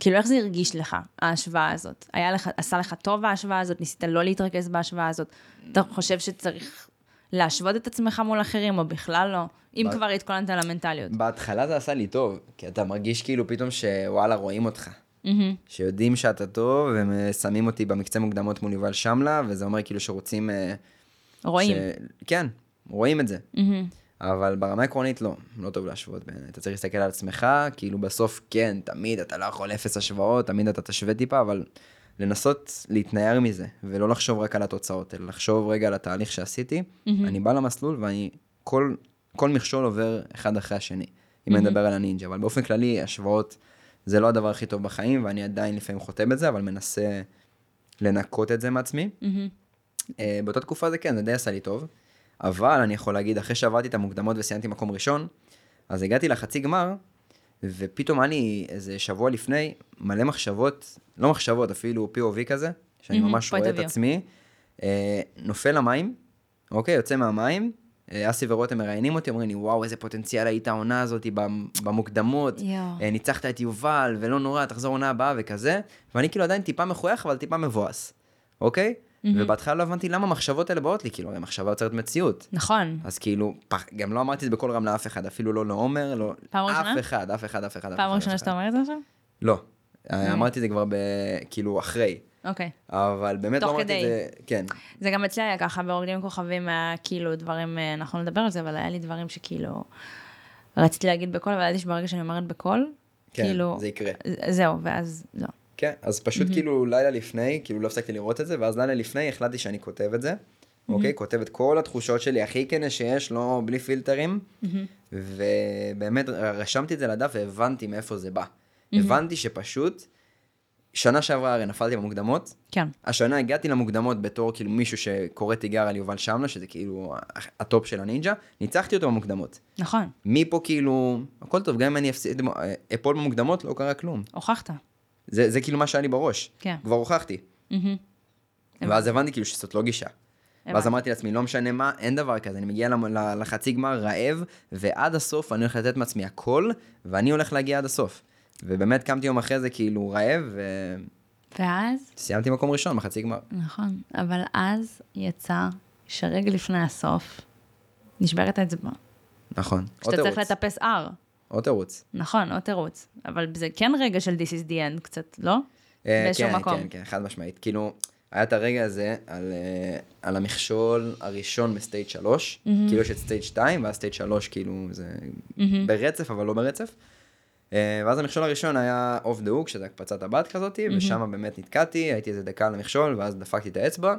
[SPEAKER 2] כאילו, איך זה הרגיש לך, ההשוואה הזאת? היה לך, עשה לך טוב ההשוואה הזאת? ניסית לא להתרכז בהשוואה הזאת? אתה חושב שצריך להשוות את עצמך מול אחרים, או בכלל לא? אם
[SPEAKER 1] ב-
[SPEAKER 2] כבר התכוננת למנטליות.
[SPEAKER 1] בהתחלה זה עשה לי טוב, כי אתה מרגיש כאילו פתאום שוואלה רואים אותך.
[SPEAKER 2] מהמם. שיודעים
[SPEAKER 1] שאתה טוב, והם אה, שמים אותי במקצה מוקדמות מול יובל שמלה, וזה אומר כאילו שרוצים... אה,
[SPEAKER 2] רואים.
[SPEAKER 1] ש... כן, רואים את זה.
[SPEAKER 2] מהמם.
[SPEAKER 1] אבל ברמה העקרונית לא, לא טוב להשוות בעיניי. אתה צריך להסתכל על עצמך, כאילו בסוף כן, תמיד אתה לא יכול אפס השוואות, תמיד אתה תשווה טיפה, אבל לנסות להתנער מזה, ולא לחשוב רק על התוצאות, אלא לחשוב רגע על התהליך שעשיתי. אני בא למסלול ואני, כל, כל מכשול עובר אחד אחרי השני, אם אני מדבר על הנינג'ה, אבל באופן כללי, השוואות זה לא הדבר הכי טוב בחיים, ואני עדיין לפעמים חוטא בזה, אבל מנסה לנקות את זה מעצמי.
[SPEAKER 2] מהמם.
[SPEAKER 1] אה, באותה תקופה זה כן, זה די עשה לי טוב. אבל אני יכול להגיד, אחרי שעברתי את המוקדמות וסיימתי מקום ראשון, אז הגעתי לחצי גמר, ופתאום היה לי איזה שבוע לפני מלא מחשבות, לא מחשבות, אפילו POV כזה, שאני
[SPEAKER 2] מהמם,
[SPEAKER 1] ממש רואה את. עצמי, אה, נופל למים, אוקיי, יוצא מהמים, אה, אסי ורותם מראיינים אותי, אומרים לי, וואו, איזה פוטנציאל היית העונה הזאת במ- במוקדמות. אה, ניצחת את יובל, ולא נורא, תחזור עונה הבאה וכזה, ואני כאילו עדיין טיפה מחוייך, אבל טיפה מבואס, אוקיי? ובהתחלה לא הבנתי למה המחשבות האלה באות לי, כאילו, הרי מחשבה יוצרת מציאות.
[SPEAKER 2] נכון.
[SPEAKER 1] אז כאילו, פח, גם לא אמרתי את זה בקול רם לאף אחד, אפילו לא לעומר, לא...
[SPEAKER 2] פעם
[SPEAKER 1] אף
[SPEAKER 2] ראשונה?
[SPEAKER 1] אחד, אף אחד, אף אחד. אף
[SPEAKER 2] פעם
[SPEAKER 1] אחד,
[SPEAKER 2] ראשונה
[SPEAKER 1] אף
[SPEAKER 2] שאתה. אומר את זה עכשיו?
[SPEAKER 1] לא. אמרתי את זה כבר ב... כאילו, אחרי.
[SPEAKER 2] אוקיי.
[SPEAKER 1] אבל באמת לא אמרתי את. זה... כן.
[SPEAKER 2] זה גם אצלי היה ככה, ברוקדים כוכבים היה כאילו דברים, אה, אנחנו נדבר על זה, אבל היה לי דברים שכאילו, רציתי להגיד בקול, אבל ידעתי שברגע שאני אומרת בקול,
[SPEAKER 1] כן,
[SPEAKER 2] כאילו,
[SPEAKER 1] זה יקרה.
[SPEAKER 2] זהו, ואז לא.
[SPEAKER 1] כן, אז פשוט כאילו לילה לפני, כאילו לא הפסקתי לראות את זה, ואז לילה לפני החלטתי שאני כותב את זה. אוקיי? כותב את כל התחושות שלי הכי כנה שיש, לא בלי פילטרים. ובאמת רשמתי את זה לדף והבנתי מאיפה זה בא. הבנתי שפשוט, שנה שעברה הרי נפלתי במוקדמות,
[SPEAKER 2] כן.
[SPEAKER 1] השנה הגעתי למוקדמות בתור כאילו מישהו שקורא תיגר על יובל שמנה, שזה כאילו הטופ של הנינג'ה, ניצחתי אותו במוקדמות.
[SPEAKER 2] נכון,
[SPEAKER 1] מפה כאילו, הכל טוב, גם אם אני אפסיד, אפול במוקדמות, לא קרה כלום.
[SPEAKER 2] הוכחת.
[SPEAKER 1] זה, זה כאילו מה שהיה לי בראש.
[SPEAKER 2] כן.
[SPEAKER 1] כבר הוכחתי.
[SPEAKER 2] מהמם.
[SPEAKER 1] ואז הבנתי כאילו שזאת לא גישה. ואז. אמרתי לעצמי, לא משנה מה, אין דבר כזה, אני מגיע לחצי גמר רעב, ועד הסוף אני הולך לתת מעצמי הכל, ואני הולך להגיע עד הסוף. ובאמת קמתי יום אחרי זה כאילו רעב,
[SPEAKER 2] ואז,
[SPEAKER 1] וסיימתי מקום ראשון בחצי גמר.
[SPEAKER 2] נכון, אבל אז יצא שרגע לפני הסוף, נשברת האצבע.
[SPEAKER 1] נכון. עוד
[SPEAKER 2] שאתה צריך
[SPEAKER 1] תירוץ.
[SPEAKER 2] לטפס R.
[SPEAKER 1] עוד תירוץ.
[SPEAKER 2] נכון, עוד תירוץ. אבל זה כן רגע של This is the end קצת, לא?
[SPEAKER 1] אה,
[SPEAKER 2] באיזשהו
[SPEAKER 1] כן,
[SPEAKER 2] מקום.
[SPEAKER 1] כן, כן, חד משמעית. כאילו, היה את הרגע הזה על, אה, על המכשול הראשון ב stage 3, כאילו יש את stage 2, ואז stage 3 כאילו זה ברצף, אבל לא ברצף. אה, ואז המכשול הראשון היה off the hook, שזה הקפצת הבר כזאתי, ושם באמת נתקעתי, הייתי איזה דקה על המכשול, ואז דפקתי את האצבע.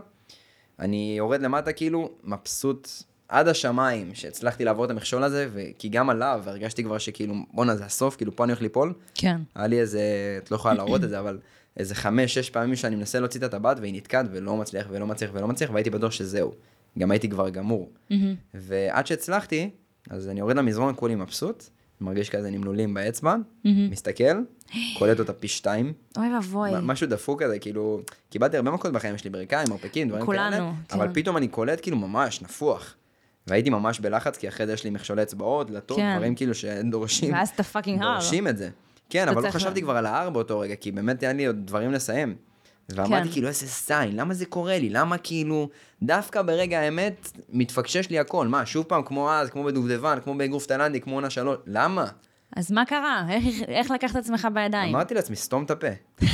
[SPEAKER 1] אני יורד למטה כאילו, מבסוט עד השמיים שהצלחתי לעבור את המכשול הזה, ו- כי גם עליו הרגשתי כבר שכאילו, בואנה זה הסוף, כאילו פה אני הולך ליפול.
[SPEAKER 2] כן.
[SPEAKER 1] היה לי איזה, את לא יכולה להראות את זה, אבל איזה חמש, שש פעמים שאני מנסה להוציא את הטבעת והיא נתקעת ולא מצליח ולא מצליח ולא מצליח, והייתי בטוח שזהו. גם הייתי כבר גמור. ועד שהצלחתי, אז אני יורד למזרון כולי מבסוט, מרגיש כזה נמלולים באצבע, מסתכל, קולט אותה פי שתיים.
[SPEAKER 2] אוי ואבוי.
[SPEAKER 1] משהו דפוק כזה, כאילו, קיבלתי הרבה מכות בחיים שלי, ברכיים, מרפקים, דברים
[SPEAKER 2] כולנו,
[SPEAKER 1] כאלה,
[SPEAKER 2] כן.
[SPEAKER 1] אבל פתאום אני קולט כאילו ממש נפוח. והייתי ממש בלחץ, כי אחרי זה יש לי מכשולי אצבעות, דלתות,
[SPEAKER 2] כן.
[SPEAKER 1] דברים כאילו שדורשים,
[SPEAKER 2] ואז אתה fucking הר.
[SPEAKER 1] דורשים את זה. כן, אבל לא חשבתי כבר על ההר באותו רגע, כי באמת היה לי עוד דברים לסיים. ואמרתי
[SPEAKER 2] כן.
[SPEAKER 1] כאילו, איזה sign, למה זה קורה לי? למה כאילו, דווקא ברגע האמת, מתפקשש לי הכל. מה, שוב פעם, כמו אז, כמו בדובדבן, כמו באגרוף תאילנדי, כמו עונה שלוש, למה?
[SPEAKER 2] אז מה קרה? איך, איך לקחת את עצמך בידיים?
[SPEAKER 1] אמרתי לעצמי, סתום את הפה.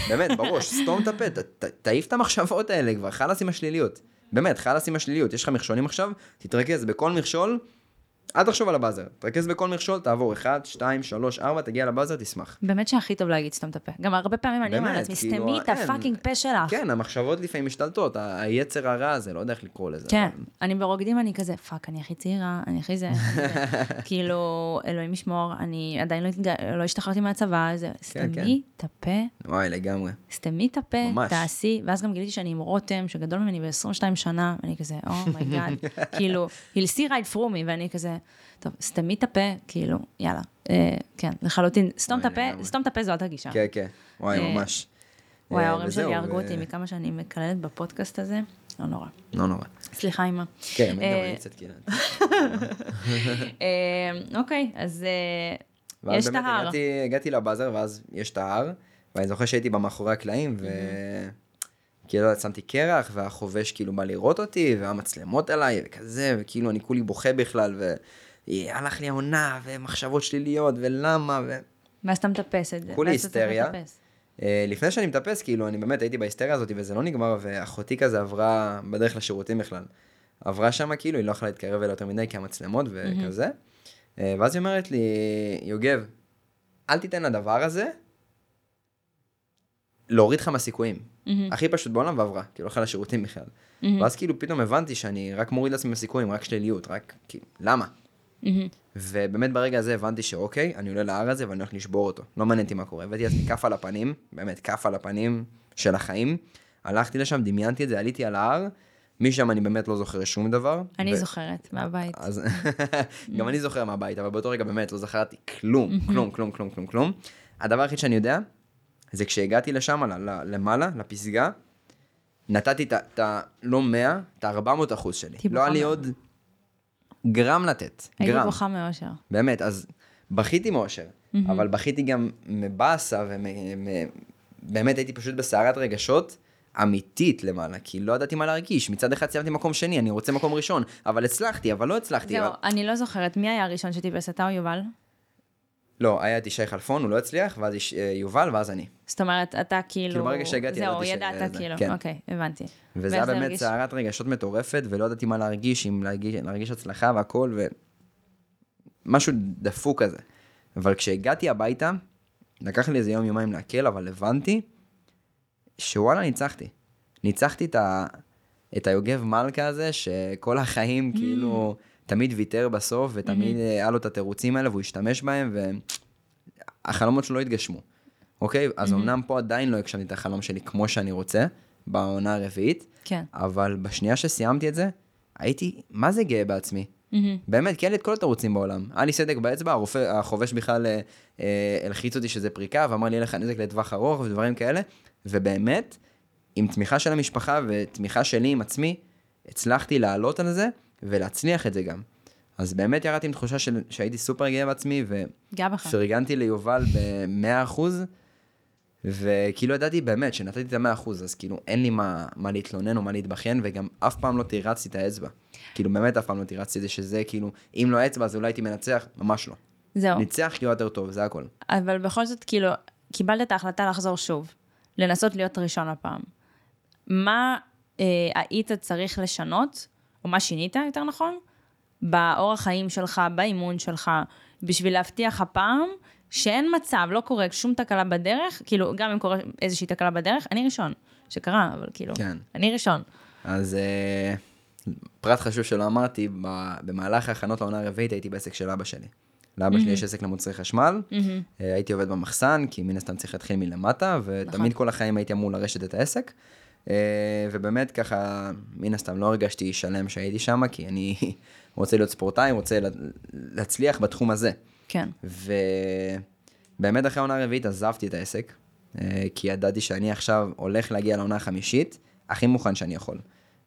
[SPEAKER 1] באמת, בראש, סתום את הפה, ת- ת- תעיף את המחשבות האלה כבר, חלאס עם השליליות. באמת, חלאס עם השליליות. יש לך מכשולים עכשיו, תתרכז בכל מכשול, אל תחשוב על הבאזר. תרכז בכל מכשול, תעבור 1, 2, 3, 4, תגיע לבאזר, תשמח.
[SPEAKER 2] באמת שהכי טוב להגיד סתום את הפה. גם הרבה פעמים אני אומרת לעצמי,
[SPEAKER 1] כאילו,
[SPEAKER 2] סתמי את
[SPEAKER 1] אין.
[SPEAKER 2] ה fucking פה שלך.
[SPEAKER 1] כן, המחשבות לפעמים משתלטות, היצר הרע הזה, לא יודע איך לקרוא לזה.
[SPEAKER 2] כן, אני ברוקדים, אני כזה, fuck, אני הכי צעירה, אני הכי זה. אני זה." כאילו, אלוהים ישמור, אני עדיין לא לא השתחררתי מהצבא, זה,
[SPEAKER 1] כן.
[SPEAKER 2] סתמי את הפה,
[SPEAKER 1] וואי, לגמרי.
[SPEAKER 2] סתמי את הפה. תעשי, ואז גם גיליתי שאני עם רותם, שגדול ממני ב-22 שנה, ואני כזה, oh my God, כאילו, he'll see right through me, ואני כזה, טוב, סתמי את הפה, כאילו, יאללה, אה, כן, לחלוטין, סתום את הפה. סתום את הפה זאת הגישה.
[SPEAKER 1] כן, כן. וואי,
[SPEAKER 2] אה,
[SPEAKER 1] ממש.
[SPEAKER 2] וואי,
[SPEAKER 1] אה,
[SPEAKER 2] ההורים שלי הרגו
[SPEAKER 1] ו-
[SPEAKER 2] אותי מכמה שאני מקללת בפודקאסט הזה, לא נורא.
[SPEAKER 1] לא נורא.
[SPEAKER 2] סליחה, אמא.
[SPEAKER 1] כן, גם
[SPEAKER 2] אה,
[SPEAKER 1] אני קצת כאילו.
[SPEAKER 2] אה, אוקיי, אז אה, יש את ההר.
[SPEAKER 1] הגעתי לבאזר, ואז יש את ההר, ואני זוכר שהייתי במאחורי הקלעים, ו... כאילו שמתי קרח, והחובש כאילו בא לראות אותי, והמצלמות עליי, וכזה, וכאילו אני כולי בוכה בכלל, והלך לי העונה, ומחשבות שליליות, ולמה, ו...
[SPEAKER 2] ואז אתה מטפס את זה.
[SPEAKER 1] כולי היסטריה. אה, לפני שאני מטפס, כאילו, אני באמת הייתי בהיסטריה הזאת, וזה לא נגמר, ואחותי כזה עברה בדרך לשירותים בכלל. עברה שם, כאילו, היא לא יכלה להתקרב אליה יותר מדי, כי המצלמות וכזה. אה, ואז היא אומרת לי, יוגב, אל תיתן לדבר הזה להוריד לך מהסיכויים. הכי פשוט בעולם ועברה, כאילו, הלכה לשירותים בכלל. ואז כאילו פתאום הבנתי שאני רק מוריד לעצמי מהסיכויים, רק שליליות, רק, כאילו, למה? ובאמת ברגע הזה הבנתי שאוקיי, אני עולה להר הזה ואני הולך לשבור אותו. לא מעניין אותי מה קורה. הבאתי לעצמי כף על הפנים, באמת כף על הפנים של החיים. הלכתי לשם, דמיינתי את זה, עליתי על ההר, משם אני באמת לא זוכר שום דבר.
[SPEAKER 2] אני
[SPEAKER 1] ו-
[SPEAKER 2] זוכרת, מהבית.
[SPEAKER 1] אז גם אני זוכר מהבית, אבל באותו רגע באמת לא זכרתי כלום, כלום, כלום, כלום, כלום, כלום. הדבר היחיד שאני יודע, זה כשהגעתי לשם, למעלה, לפסגה, נתתי את ה-. לא 100, את ה-400 אחוז שלי.
[SPEAKER 2] הייתי
[SPEAKER 1] לא היה לי עוד גרם לתת,
[SPEAKER 2] הייתי
[SPEAKER 1] גרם.
[SPEAKER 2] בוכה מאושר.
[SPEAKER 1] באמת, אז בכיתי מאושר, אבל בכיתי גם מבאסה, ובאמת הייתי פשוט בסערת רגשות אמיתית למעלה, כי לא ידעתי מה להרגיש. מצד אחד סיימתי מקום שני, אני רוצה מקום ראשון, אבל הצלחתי, אבל לא הצלחתי.
[SPEAKER 2] זהו,
[SPEAKER 1] אבל...
[SPEAKER 2] אני לא זוכרת, מי היה הראשון שטיפס, אתה או יובל?
[SPEAKER 1] לא, היה את ישי חלפון, הוא לא הצליח, ואז יש, אה, יובל, ואז אני.
[SPEAKER 2] זאת אומרת, אתה כאילו...
[SPEAKER 1] כאילו, ברגע שהגעתי,
[SPEAKER 2] זהו,
[SPEAKER 1] ש-
[SPEAKER 2] ידעת
[SPEAKER 1] זה,
[SPEAKER 2] כאילו,
[SPEAKER 1] כן.
[SPEAKER 2] אוקיי, הבנתי.
[SPEAKER 1] וזה היה באמת? סערת רגשות מטורפת, ולא ידעתי מה להרגיש, אם להרגיש, להרגיש הצלחה והכל, ו... משהו דפוק כזה. אבל כשהגעתי הביתה, לקח לי איזה יום יומיים לעכל, אבל הבנתי שוואלה, ניצחתי. ניצחתי את, ה... את היוגב מלכה הזה, שכל החיים
[SPEAKER 2] Mm.
[SPEAKER 1] כאילו תמיד ויתר בסוף, ותמיד
[SPEAKER 2] Mm-hmm.
[SPEAKER 1] היה לו את התירוצים האלה, והוא השתמש בהם, והחלומות שלו לא התגשמו. אוקיי? אז
[SPEAKER 2] Mm-hmm.
[SPEAKER 1] אמנם פה עדיין לא הגשמתי את החלום שלי כמו שאני רוצה, בעונה הרביעית,
[SPEAKER 2] כן.
[SPEAKER 1] אבל בשנייה שסיימתי את זה, הייתי, מה זה גאה בעצמי?
[SPEAKER 2] מהמם.
[SPEAKER 1] באמת, כי היה לי את כל התירוצים בעולם. היה לי סדק באצבע, הרופא, החובש בכלל אה, אה, הלחיץ אותי שזה פריקה, ואמר לי, יהיה לך נזק לטווח ארוך ודברים כאלה, ובאמת, עם תמיכה של המשפחה ותמיכה שלי עם עצמי, הצלחתי לעלות על זה ולהצליח את זה גם. אז באמת ירדתי עם תחושה של, שהייתי סופר גאה בעצמי. ופרגנתי ליובל ב-100%, וכאילו ידעתי באמת שנתתי את ה-100%, אז כאילו אין לי מה, מה להתלונן או מה להתבכיין, וגם אף פעם לא תירצתי את האצבע. כאילו באמת אף פעם לא תירצתי את זה, שזה כאילו, אם לא האצבע אז אולי הייתי מנצח, ממש לא.
[SPEAKER 2] זהו.
[SPEAKER 1] ניצח הוא יותר טוב, זה הכל.
[SPEAKER 2] אבל בכל זאת, כאילו, קיבלת את ההחלטה לחזור שוב, לנסות להיות ראשון הפעם. מה אה, היית צריך לשנות, או מה שינית, יותר נכון, באורח חיים שלך, באימון שלך, בשביל להבטיח הפעם שאין מצב, לא קורה שום תקלה בדרך, כאילו, גם אם קורה איזושהי תקלה בדרך, אני ראשון, שקרה, אבל כאילו,
[SPEAKER 1] כן.
[SPEAKER 2] אני ראשון.
[SPEAKER 1] אז אה, פרט חשוב שלא אמרתי, במהלך ההכנות לעונה הרביעית הייתי בעסק של אבא שלי. לאבא שלי יש עסק למוצרי חשמל, אה, הייתי עובד במחסן, כי מן הסתם צריך להתחיל מלמטה, ותמיד כל החיים הייתי אמור לרשת את העסק. אה, ובאמת ככה, מן הסתם לא הרגשתי שלם שהייתי שם, כי אני רוצה להיות ספורטאי, רוצה לה- להצליח בתחום הזה.
[SPEAKER 2] כן.
[SPEAKER 1] ובאמת אחרי העונה הרביעית עזבתי את העסק, אה, כי ידעתי שאני עכשיו הולך להגיע לעונה החמישית, הכי מוכן שאני יכול.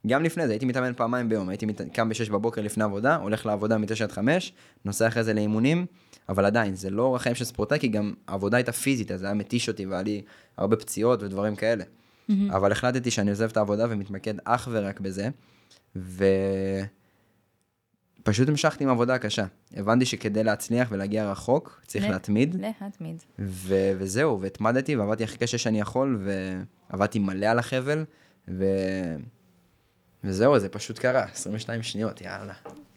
[SPEAKER 1] גם לפני זה, הייתי מתאמן פעמיים ביום, הייתי מת... קם ב-6 בבוקר לפני עבודה, הולך לעבודה מ-9 עד 5, נוסע אחרי זה לאימונים, אבל עדיין, זה לא אורח חיים של ספורטאי, כי גם העבודה הייתה פיזית, אז זה היה מתיש אותי והיה לי הרבה פציעות ודברים כאלה. Mm-hmm. אבל החלטתי שאני עוזב את העבודה ומתמקד אך ורק בזה, ופשוט המשכתי עם עבודה קשה. הבנתי שכדי להצליח ולהגיע רחוק, צריך
[SPEAKER 2] ל-
[SPEAKER 1] להתמיד.
[SPEAKER 2] להתמיד.
[SPEAKER 1] ו- וזהו, והתמדתי ועבדתי הכי קשה שאני יכול, ועבדתי מלא על החבל, ו... וזהו, זה פשוט קרה, 22 שניות, יאללה.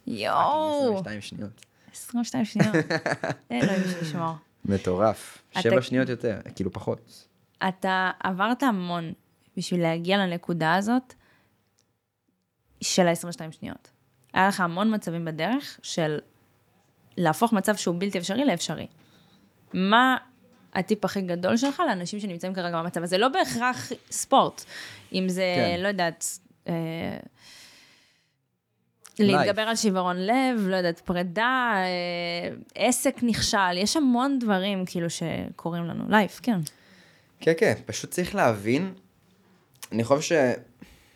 [SPEAKER 2] יואו,
[SPEAKER 1] 22 שניות.
[SPEAKER 2] 22 שניות. אלוהים שישמור.
[SPEAKER 1] מטורף. שבע שניות יותר, כאילו פחות.
[SPEAKER 2] אתה עברת המון בשביל להגיע לנקודה הזאת של ה-22 שניות. היה לך המון מצבים בדרך של להפוך מצב שהוא בלתי אפשרי לאפשרי. מה הטיפ הכי גדול שלך לאנשים שנמצאים כרגע במצב הזה? לא בהכרח ספורט, אם זה,
[SPEAKER 1] כן.
[SPEAKER 2] לא יודעת, אה, להתגבר על שיוורון לב, לא יודעת, פרידה, אה, עסק נכשל, יש המון דברים כאילו שקורים לנו. לייף, כן.
[SPEAKER 1] כן, כן, פשוט צריך להבין, אני חושב ש...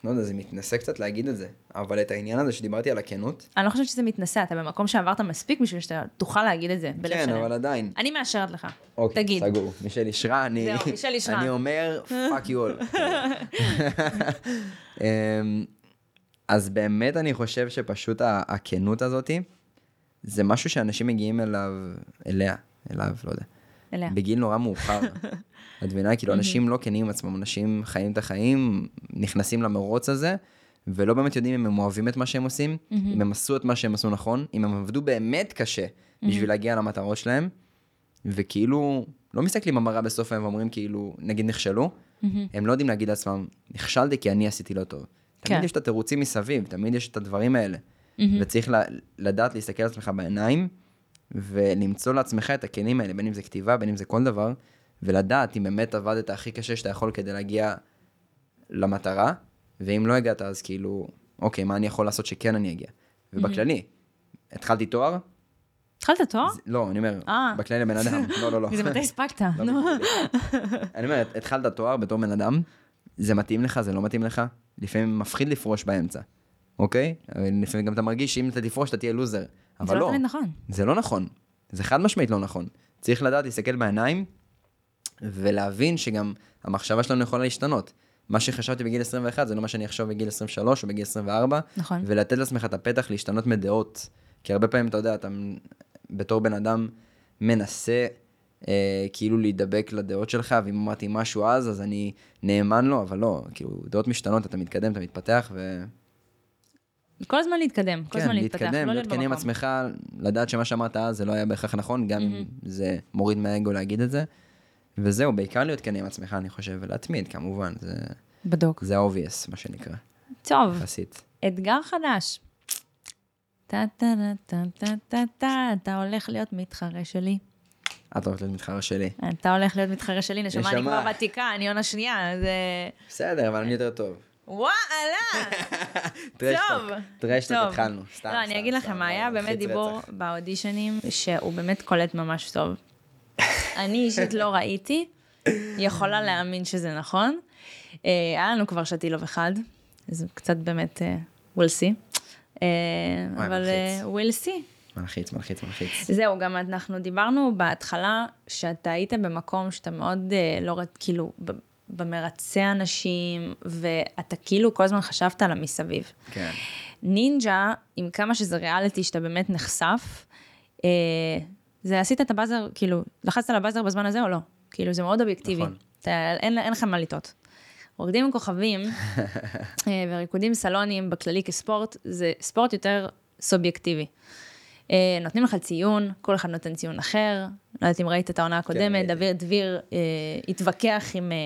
[SPEAKER 1] לא יודע, זה מתנשא קצת להגיד את זה, אבל את העניין הזה שדיברתי על הכנות,
[SPEAKER 2] אני לא חושבת שזה מתנשא, אתה במקום שעברת מספיק בשביל שאתה תוכל להגיד את זה בלב
[SPEAKER 1] כן,
[SPEAKER 2] שלם.
[SPEAKER 1] אבל עדיין.
[SPEAKER 2] אני מאשרת לך.
[SPEAKER 1] אוקיי,
[SPEAKER 2] תגיד.
[SPEAKER 1] סגור. מישל אישרה, אני...
[SPEAKER 2] זהו, מישל אישרה.
[SPEAKER 1] אני אומר, fuck you all. אמ, אז באמת אני חושב שפשוט הכנות הזאתי, זה משהו שאנשים מגיעים אליו, אליה, אליו, לא יודע,
[SPEAKER 2] אליה.
[SPEAKER 1] בגיל נורא מאוחר. את מבינה? כאילו, אנשים לא כנים עם עצמם, אנשים חיים את החיים, נכנסים למרוץ הזה, ולא באמת יודעים אם הם אוהבים את מה שהם עושים, אם הם עשו את מה שהם עשו נכון, אם הם עבדו באמת קשה בשביל להגיע למטרות שלהם, וכאילו, לא מסתכלים במראה בסוף היום ואומרים כאילו, נגיד נכשלו, הם לא יודעים להגיד לעצמם, נכשלתי כי אני עשיתי לא טוב. תמיד
[SPEAKER 2] כן.
[SPEAKER 1] יש את התירוצים מסביב, תמיד יש את הדברים האלה. וצריך לדעת להסתכל על עצמך בעיניים, ולמצוא לעצמך את הכלים האלה, בין אם זה כתיבה, בין אם זה כל דבר, ולדעת אם באמת עבדת הכי קשה שאתה יכול כדי להגיע למטרה, ואם לא הגעת, אז כאילו, אוקיי, מה אני יכול לעשות שכן אני אגיע? ובכללי, התחלתי תואר,
[SPEAKER 2] התחלת תואר?
[SPEAKER 1] זה- לא, אני אומר,
[SPEAKER 2] אה.
[SPEAKER 1] בכללי לבן אדם, לא, לא, לא.
[SPEAKER 2] זה מתי הספקת?
[SPEAKER 1] לא,
[SPEAKER 2] נו.
[SPEAKER 1] אני אומר, התחלת תואר בתור בן אדם, זה מתאים לך, זה לא מתאים לך, לפעמים מפחיד לפרוש באמצע, אוקיי? לפעמים גם אתה מרגיש שאם אתה תפרוש אתה תהיה לוזר,
[SPEAKER 2] זה
[SPEAKER 1] אבל
[SPEAKER 2] לא
[SPEAKER 1] לא,
[SPEAKER 2] תמיד נכון.
[SPEAKER 1] זה לא נכון, זה חד משמעית לא נכון. צריך לדעת להסתכל בעיניים, ולהבין שגם המחשבה שלנו יכולה להשתנות. מה שחשבתי בגיל 21 זה לא מה שאני אחשוב בגיל 23 או בגיל 24,
[SPEAKER 2] נכון.
[SPEAKER 1] ולתת לעצמך את הפתח להשתנות מדעות. כי הרבה פעמים, אתה יודע, אתה בתור בן אדם מנסה אה, כאילו להידבק לדעות שלך, ואם אמרתי משהו אז, אז אני נאמן לו, אבל לא, כאילו, דעות משתנות, אתה מתקדם, אתה מתפתח, ו...
[SPEAKER 2] כל הזמן להתקדם, כל
[SPEAKER 1] כן,
[SPEAKER 2] הזמן להתפתח,
[SPEAKER 1] להתקדם,
[SPEAKER 2] לא
[SPEAKER 1] להיות
[SPEAKER 2] להיות
[SPEAKER 1] כן עם
[SPEAKER 2] במקום.
[SPEAKER 1] עצמך, לדעת שמה שאמרת אז זה לא היה בהכרח נכון, גם אם זה מוריד מהאגו להגיד את זה. וזהו, בעיקר להיות כן עם עצמך, אני חושב, ולהתמיד, כמובן, זה,
[SPEAKER 2] בדוק.
[SPEAKER 1] זה ה-obvious, מה שנקרא,
[SPEAKER 2] טוב,
[SPEAKER 1] יחסית.
[SPEAKER 2] אתגר חדש. טה טה טה טה טה טה, אתה הולך להיות מתחרה שלי.
[SPEAKER 1] את הולכת להיות מתחרה שלי.
[SPEAKER 2] אתה הולך להיות מתחרה שלי, נשמה, אני. כבר ותיקה, אני עונה שנייה, זה...
[SPEAKER 1] בסדר, אבל אני יותר טוב.
[SPEAKER 2] וואלה! טוב,
[SPEAKER 1] טרשטוק. התחלנו, סתם,
[SPEAKER 2] לא, אני אגיד לכם מה היה,
[SPEAKER 1] מלחיץ
[SPEAKER 2] באמת דיבור. באודישנים, שהוא באמת קולט ממש טוב. אני אישית לא ראיתי, יכולה להאמין שזה נכון. אה, היה לנו כבר שתילוב אחד, זה קצת באמת אה, we'll see. אה, אבל we'll see.
[SPEAKER 1] מלחיץ, מלחיץ, מלחיץ.
[SPEAKER 2] זהו, גם אנחנו דיברנו בהתחלה שאתה היית במקום שאתה מאוד לא רד, כאילו, ב- במרצי אנשים, ואתה כאילו כל הזמן חשבת על המסביב.
[SPEAKER 1] כן.
[SPEAKER 2] נינג'ה, עם כמה שזה ריאליטי שאתה באמת נחשף, זה עשית את הבאזר, כאילו, לחצת על הבאזר בזמן הזה או לא? כאילו, זה מאוד אובייקטיבי.
[SPEAKER 1] נכון.
[SPEAKER 2] אתה, אין, אין לך מה לטעות. רוקדים עם כוכבים אה, וריקודים סלוניים בכללי כספורט, זה ספורט יותר סובייקטיבי. אה, נותנים לך ציון, כל אחד נותן ציון אחר. לא יודעת אם ראית את העונה הקודמת,
[SPEAKER 1] ראיתי.
[SPEAKER 2] דוד דביר אה, התווכח עם אה,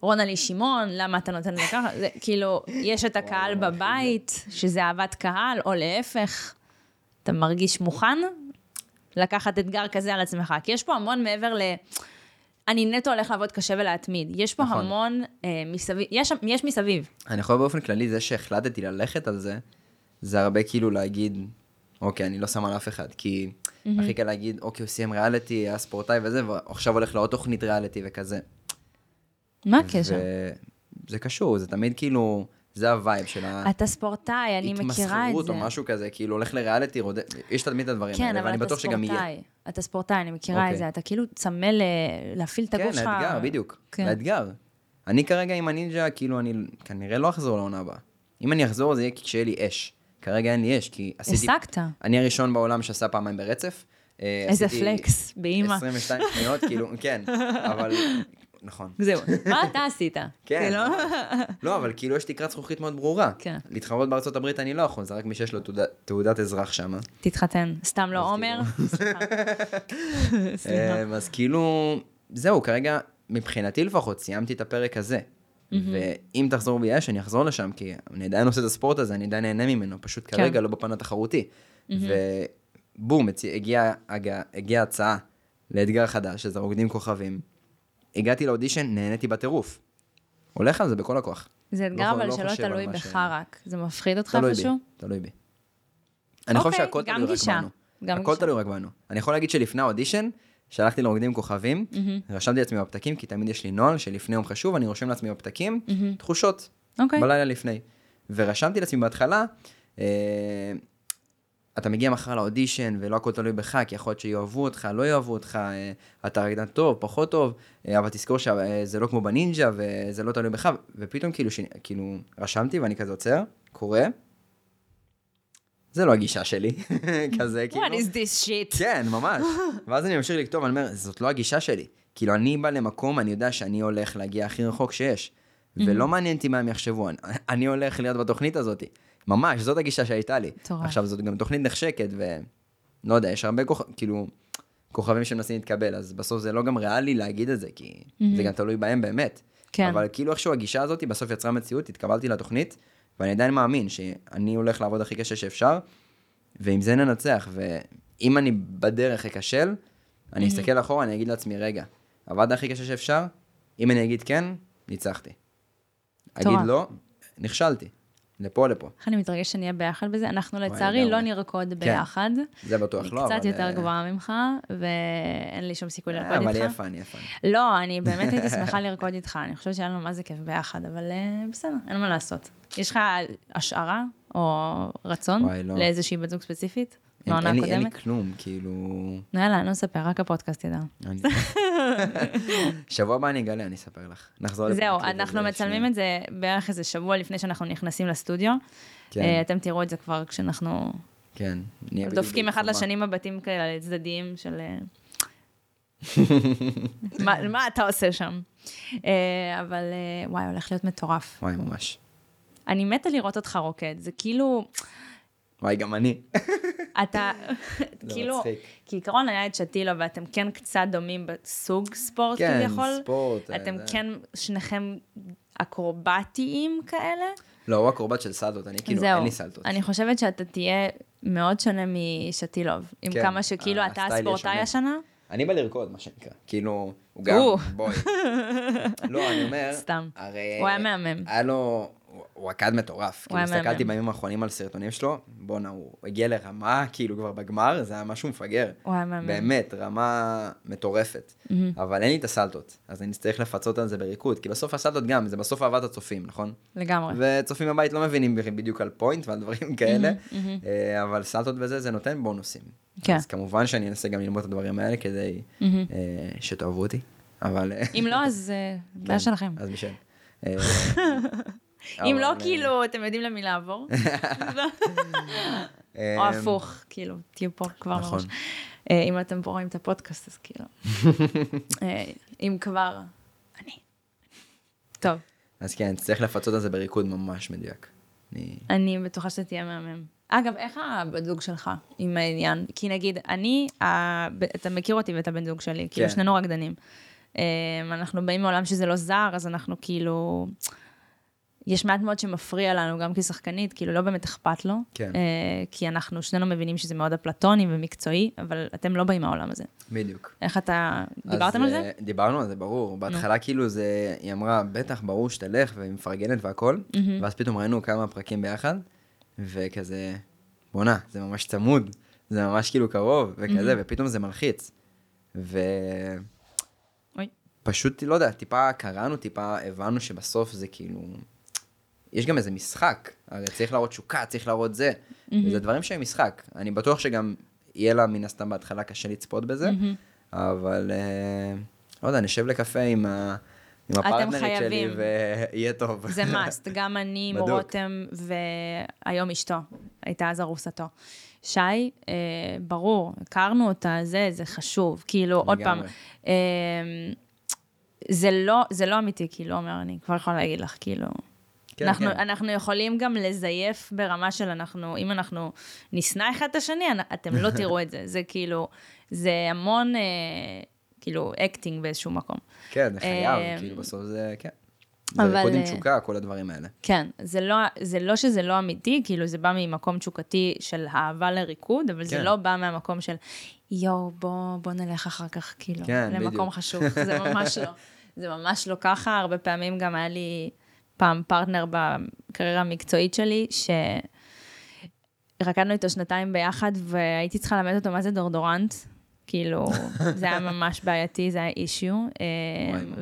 [SPEAKER 2] רונלי שמעון, למה אתה נותן לי ככה? זה כאילו, יש את הקהל בבית, שזה אהבת קהל, או להפך. אתה מרגיש מוכן לקחת אתגר כזה על עצמך? כי יש פה המון מעבר ל... אני נטו הולך לעבוד קשה ולהתמיד. יש פה
[SPEAKER 1] נכון.
[SPEAKER 2] המון אה, מסביב, יש, יש מסביב.
[SPEAKER 1] אני יכול באופן כללי, זה שהחלטתי ללכת על זה, זה הרבה כאילו להגיד, אוקיי, אני לא שם על אף אחד, כי הכי קל להגיד, אוקיי, הוא סיים ריאליטי, היה ספורטאי וזה, ועכשיו הולך לעוד תוכנית ריאליטי וכזה.
[SPEAKER 2] מה הקשר?
[SPEAKER 1] זה קשור, זה תמיד כאילו, זה ה vibe של
[SPEAKER 2] אתה ספורטאי, אני מכירה את זה.
[SPEAKER 1] התמסחרות או משהו כזה, כאילו הולך לריאליטי, רוד... יש תמיד את הדברים
[SPEAKER 2] כן,
[SPEAKER 1] האלה,
[SPEAKER 2] אבל
[SPEAKER 1] ואני
[SPEAKER 2] אתה
[SPEAKER 1] בטוח שגם יהיה.
[SPEAKER 2] ספורטאי. אתה ספורטאי, אני מכירה את
[SPEAKER 1] אוקיי.
[SPEAKER 2] זה. אתה כאילו צמא ל- להפעיל את הגוף
[SPEAKER 1] כן,
[SPEAKER 2] שלך.
[SPEAKER 1] לאתגר, בדיוק.
[SPEAKER 2] כן.
[SPEAKER 1] לאתגר. אני כרגע עם הנינג'ה, כאילו, אני כנראה לא אחזור לעונה הבאה. אם אני אחזור, זה יהיה כשיהיה לי אש. כרגע אין לי אש, כי עשיתי...
[SPEAKER 2] השגת.
[SPEAKER 1] אני הראשון בעולם שעשה פעמיים ברצף. אה,
[SPEAKER 2] איזה flex, באימא.
[SPEAKER 1] 22 שניות, כאילו, כן, אבל... נכון.
[SPEAKER 2] זהו. מה אתה עשית?
[SPEAKER 1] כן.
[SPEAKER 2] כאילו?
[SPEAKER 1] לא, אבל כאילו יש תקרת זכוכית מאוד ברורה.
[SPEAKER 2] כן.
[SPEAKER 1] להתחרות בארצות הברית אני לא יכול, זה רק מי שיש לו תעודת אזרח שם.
[SPEAKER 2] תתחתן. סתם לא עומר? סליחה. סליחה.
[SPEAKER 1] אז כאילו, זהו, כרגע, מבחינתי לפחות, סיימתי את הפרק הזה. ואם תחזור בי אש, אני אחזור לשם, כי אני עדיין עושה את הספורט הזה, אני עדיין נהנה ממנו, פשוט
[SPEAKER 2] כן.
[SPEAKER 1] כרגע לא בפן התחרותי. ובום, הגיעה הצעה לאתגר חדש, שזה רוקדים כוכבים. הגעתי לאודישן, נהניתי בטירוף. הולך על זה בכל הכוח.
[SPEAKER 2] זה אתגר
[SPEAKER 1] לא-
[SPEAKER 2] אבל
[SPEAKER 1] לא
[SPEAKER 2] שלא תלוי בך רק. זה מפחיד אותך איפשהו?
[SPEAKER 1] תלוי בי. אני חושב
[SPEAKER 2] אוקיי,
[SPEAKER 1] שהכל תלוי רק בנו.
[SPEAKER 2] גם
[SPEAKER 1] הכל. תלוי רק בנו. אני יכול להגיד שלפני האודישן, שלחתי לרוקדים כוכבים, רשמתי לעצמי בפתקים, כי תמיד יש לי נוהל שלפני יום חשוב, אני רושם לעצמי בפתקים תחושות,
[SPEAKER 2] אוקיי.
[SPEAKER 1] בלילה לפני. ורשמתי לעצמי בהתחלה, אה, אתה מגיע מחר לאודישן ולא הכל תלוי בך, כי יכול להיות שיאהבו אותך, לא יאהבו אותך, אה, אתה רקדן טוב, פחות טוב, אה, אבל תזכור שזה לא כמו בנינג'ה וזה לא תלוי בך, ופתאום כאילו, ש... כאילו רשמתי ואני כזה עוצר, קורא, זה לא הגישה שלי, כזה כאילו.
[SPEAKER 2] What is this shit?
[SPEAKER 1] כן, ממש. ואז אני ממשיך לכתוב, אני אומר, זאת לא הגישה שלי. כאילו, אני בא למקום, אני יודע שאני הולך להגיע הכי רחוק שיש. ולא מעניין אותי מה הם יחשבו, אני, אני הולך להיות בתוכנית הזאת. ממש, זאת הגישה שהייתה לי.
[SPEAKER 2] מטורף.
[SPEAKER 1] עכשיו, זאת גם תוכנית נחשקת, ולא יודע, יש הרבה כוכ... כאילו, כוכבים שמנסים להתקבל, אז בסוף זה לא גם ריאלי להגיד את זה, כי זה גם תלוי בהם באמת.
[SPEAKER 2] כן.
[SPEAKER 1] אבל כאילו איכשהו הגישה הזאת בסוף יצרה מציאות, התקבלתי לתוכנית, ואני עדיין מאמין שאני הולך לעבוד הכי קשה שאפשר, ועם זה ננצח, ואם אני בדרך אכשל, אני אסתכל אחורה, אני אגיד לעצמי, רגע, עבדת הכי קשה שאפשר? אם אני אגיד כן, ניצחתי. אגיד
[SPEAKER 2] מטורף.
[SPEAKER 1] לא, נכשלתי. לפה לפה.
[SPEAKER 2] איך אני מתרגשת שנהיה ביחד בזה. אנחנו לצערי. לא נרקוד ביחד.
[SPEAKER 1] זה בטוח
[SPEAKER 2] אני
[SPEAKER 1] לא, אבל...
[SPEAKER 2] קצת יותר
[SPEAKER 1] אה,
[SPEAKER 2] גבוהה ממך, ואין לי שום סיכוי לרקוד
[SPEAKER 1] אבל
[SPEAKER 2] איתך.
[SPEAKER 1] יפה, אני יפה.
[SPEAKER 2] לא, אני באמת הייתי שמחה לרקוד איתך, אני חושבת שהיה לנו מה זה כיף ביחד, אבל אה, בסדר, אין מה לעשות. יש לך השערה או רצון
[SPEAKER 1] לא.
[SPEAKER 2] לאיזושהי בת זוג ספציפית?
[SPEAKER 1] אין-
[SPEAKER 2] מהעונה
[SPEAKER 1] אין לי-
[SPEAKER 2] הקודמת?
[SPEAKER 1] כלום, כאילו...
[SPEAKER 2] נו יאללה, לא אספר, רק הפודקאסט ידע.
[SPEAKER 1] שבוע הבא אני אגלה, אני אספר לך. נחזור
[SPEAKER 2] זהו,
[SPEAKER 1] לפרק
[SPEAKER 2] אנחנו מצלמים. את זה בערך איזה שבוע לפני שאנחנו נכנסים לסטודיו.
[SPEAKER 1] כן.
[SPEAKER 2] אה, אתם תראו את זה כבר כשאנחנו
[SPEAKER 1] כן.
[SPEAKER 2] דופקים אחד. לשני מבטים כאלה צדדיים של... אה, מה- אתה עושה שם? אה, אבל וואי, הולך להיות מטורף.
[SPEAKER 1] וואי, ממש.
[SPEAKER 2] אני מתה לראות אותך רוקד, זה כאילו,
[SPEAKER 1] וואי, גם אני.
[SPEAKER 2] אתה, כאילו. כעיקרון היה את שתילו, ואתם כן קצת דומים בסוג ספורט
[SPEAKER 1] כן,
[SPEAKER 2] כביכול.
[SPEAKER 1] ספורט.
[SPEAKER 2] אתם
[SPEAKER 1] אה, זה-
[SPEAKER 2] כן שניכם אקרובטיים כאלה.
[SPEAKER 1] לא, הוא הקורבט של סלטות, אני כאילו,
[SPEAKER 2] זהו.
[SPEAKER 1] אין לי סלטות.
[SPEAKER 2] אני חושבת שאתה תהיה מאוד שונה משתילוב. עם
[SPEAKER 1] כן,
[SPEAKER 2] כמה שכאילו אתה הספורטאי. השנה.
[SPEAKER 1] אני בא לרקוד, מה שנקרא. כאילו, הוא גם. בואי. לא, אני אומר,
[SPEAKER 2] סתם.
[SPEAKER 1] הרי...
[SPEAKER 2] הוא היה מהמם.
[SPEAKER 1] היה לו, הוא- רקד מטורף.
[SPEAKER 2] הוא
[SPEAKER 1] כאילו, הסתכלתי. בימים האחרונים על סרטונים שלו, בואנה, הוא הגיע לרמה, כאילו, כבר בגמר, זה היה משהו מפגר.
[SPEAKER 2] הוא היה מהמם.
[SPEAKER 1] באמת, רמה מטורפת. אבל אין לי את הסלטות, אז אני אצטרך לפצות על זה בריקוד, כי בסוף הסלטות גם, זה בסוף אהבת הצופים, נכון?
[SPEAKER 2] לגמרי.
[SPEAKER 1] וצופים בבית לא מבינים בדיוק על פוינט ועל דברים כאלה, אה, אבל סלטות וזה, זה נותן בונוסים.
[SPEAKER 2] כן.
[SPEAKER 1] אז כמובן שאני אנסה גם ללמוד את הדברים האלה כדי אה, שתאהבו אותי, אבל...
[SPEAKER 2] אם לא, אז אה, בעיה
[SPEAKER 1] כן,
[SPEAKER 2] שלכם.
[SPEAKER 1] אז מישל.
[SPEAKER 2] אם לא,
[SPEAKER 1] אה,
[SPEAKER 2] כאילו, אתם יודעים למי לעבור. או הפוך, כאילו, תהיו פה כבר
[SPEAKER 1] נכון.
[SPEAKER 2] אה, אם אתם פה רואים את הפודקאסט, אז כאילו. אה, אם כבר, אני. טוב,
[SPEAKER 1] אז כן, צריך לפצות על זה בריקוד ממש מדויק. אני...
[SPEAKER 2] אני בטוחה שאתה תהיה מהמם. אגב, איך הבת זוג שלך עם העניין? כי נגיד, אני, אתה מכיר אותי ואת הבן זוג שלי, כאילו
[SPEAKER 1] כן.
[SPEAKER 2] שנינו רקדנים. אה, אנחנו באים מעולם שזה לא זר, אז אנחנו כאילו... יש מעט מאוד שמפריע לנו, גם כשחקנית, כאילו לא באמת אכפת לו.
[SPEAKER 1] כן.
[SPEAKER 2] אה, כי אנחנו שנינו מבינים שזה מאוד אפלטוני ומקצועי, אבל אתם לא באים מהעולם הזה.
[SPEAKER 1] בדיוק.
[SPEAKER 2] איך אתה... דיברתם על זה?
[SPEAKER 1] אה, דיברנו על זה, ברור. בהתחלה כאילו זה, היא אמרה, בטח, ברור שתלך, והיא מפרגנת והכל, ואז פתאום ראינו כמה פרקים ביחד, וכזה, בואנה, זה ממש צמוד. זה ממש כאילו קרוב, וכזה,
[SPEAKER 2] מהמם.
[SPEAKER 1] ופתאום זה מלחיץ. ו...
[SPEAKER 2] אוי.
[SPEAKER 1] פשוט, לא יודע, טיפה קראנו, טיפה הבנו שבסוף זה כאילו... יש גם איזה משחק, הרי צריך להראות תשוקה, צריך להראות זה. זה דברים שהם משחק. אני בטוח שגם יהיה לה מן הסתם בהתחלה קשה לצפות בזה,
[SPEAKER 2] מהמם.
[SPEAKER 1] אבל אה, לא יודע, נשב לקפה עם ה... עם הפרטנרית שלי. ויהיה טוב.
[SPEAKER 2] זה מאסט, גם אני עם. רותם, והיום אשתו, הייתה אז ארוסתו. שי, אה, ברור, הכרנו אותה, זה, זה חשוב. כאילו, עוד פעם,
[SPEAKER 1] לגמרי.
[SPEAKER 2] אה, זה לא, זה לא אמיתי, כאילו, עומר, אני כבר יכולה להגיד לך, כאילו...
[SPEAKER 1] כן,
[SPEAKER 2] אנחנו,
[SPEAKER 1] כן.
[SPEAKER 2] אנחנו יכולים גם לזייף ברמה של אנחנו, אם אנחנו נשנא אחד את השני, אתם לא תראו את זה. זה כאילו, זה המון, אה, כאילו, acting באיזשהו מקום.
[SPEAKER 1] כן, זה חייב,
[SPEAKER 2] אה,
[SPEAKER 1] כאילו בסוף זה, כן.
[SPEAKER 2] אבל,
[SPEAKER 1] זה ריקוד עם
[SPEAKER 2] אה,
[SPEAKER 1] תשוקה, כל הדברים האלה.
[SPEAKER 2] כן, זה לא, זה לא שזה לא אמיתי, כאילו זה בא ממקום תשוקתי של אהבה לריקוד, אבל זה
[SPEAKER 1] כן.
[SPEAKER 2] לא בא מהמקום של יואו, בוא, בוא נלך אחר כך, כאילו,
[SPEAKER 1] כן,
[SPEAKER 2] למקום
[SPEAKER 1] בדיוק.
[SPEAKER 2] חשוב. זה ממש לא. זה ממש לא ככה, הרבה פעמים גם היה לי פעם פרטנר בקריירה המקצועית שלי, שרקדנו איתו שנתיים ביחד, והייתי צריכה ללמד אותו מה זה דורדורנט. כאילו, זה היה ממש בעייתי, זה היה אישיו.
[SPEAKER 1] ממש.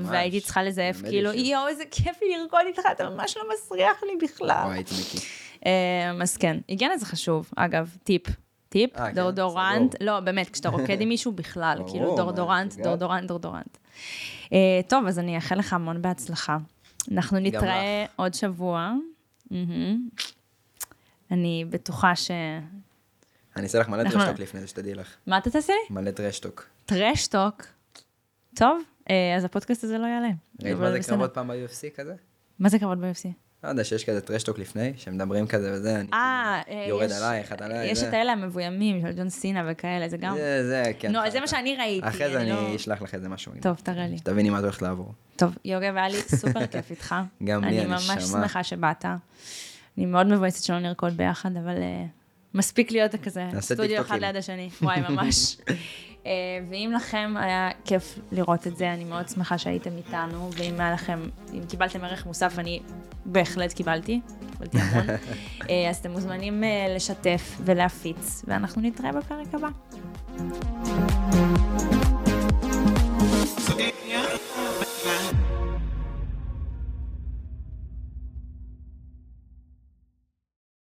[SPEAKER 2] והייתי צריכה לזייף, כאילו. יואו, איזה כיף לי לרקוד איתך, אתה ממש לא מסריח לי בכלל.
[SPEAKER 1] וואי.
[SPEAKER 2] אה, אז כן, היגיינה זה חשוב. אגב, טיפ. טיפ,
[SPEAKER 1] אה, כן,
[SPEAKER 2] דורדורנט. לא, באמת, כשאתה רוקד עם מישהו בכלל, כאילו דורדורנט? דורדורנט, דורדורנט. אה, טוב, אז אני אאחל לך המון בהצלחה. אנחנו נתראה עוד שבוע. מהמם. אני בטוחה ש...
[SPEAKER 1] אני אעשה לך מלא
[SPEAKER 2] אנחנו-
[SPEAKER 1] trash talk לפני זה, שתדעי לך.
[SPEAKER 2] מה אתה תעשה לי?
[SPEAKER 1] מלא trash
[SPEAKER 2] talk. trash talk. טוב, אה, אז הפודקאסט הזה לא יעלה.
[SPEAKER 1] ראית מה זה. קרבות פעם ב-UFC כזה?
[SPEAKER 2] מה זה קרבות ב-UFC?
[SPEAKER 1] לא יודע, שיש כזה trash talk לפני, שמדברים כזה וזה, אני
[SPEAKER 2] אה,
[SPEAKER 1] כאילו
[SPEAKER 2] אה,
[SPEAKER 1] יורד עלייך, את עליי,
[SPEAKER 2] יש. את האלה המבוימים של ג'ון סינה וכאלה, זה גם...
[SPEAKER 1] זה, זה, כן.
[SPEAKER 2] נו, זה. מה שאני ראיתי.
[SPEAKER 1] אחרי זה
[SPEAKER 2] אני לא-
[SPEAKER 1] אני אשלח לך איזה משהו.
[SPEAKER 2] טוב, תראה לי.
[SPEAKER 1] שתביני מה את הולכת לעבור.
[SPEAKER 2] טוב, יוגב, היה לי סופר כיף איתך.
[SPEAKER 1] גם לי,
[SPEAKER 2] אני ממש
[SPEAKER 1] הנשמה.
[SPEAKER 2] שמחה שבאת. אני מאוד מבואסת שלא נרקוד ביחד, אבל אה, מספיק להיות כזה, סטודיו אחד. ליד השני. וואי, ממש. אה, ואם לכם היה כיף לראות את זה, אני מאוד שמחה שהייתם איתנו, ואם היה לכם, אם קיבלתם ערך מוסף, אני בהחלט קיבלתי, קיבלתי המון. אה, אז אתם מוזמנים אה, לשתף ולהפיץ, ואנחנו נתראה בפרק הבא.
[SPEAKER 3] Get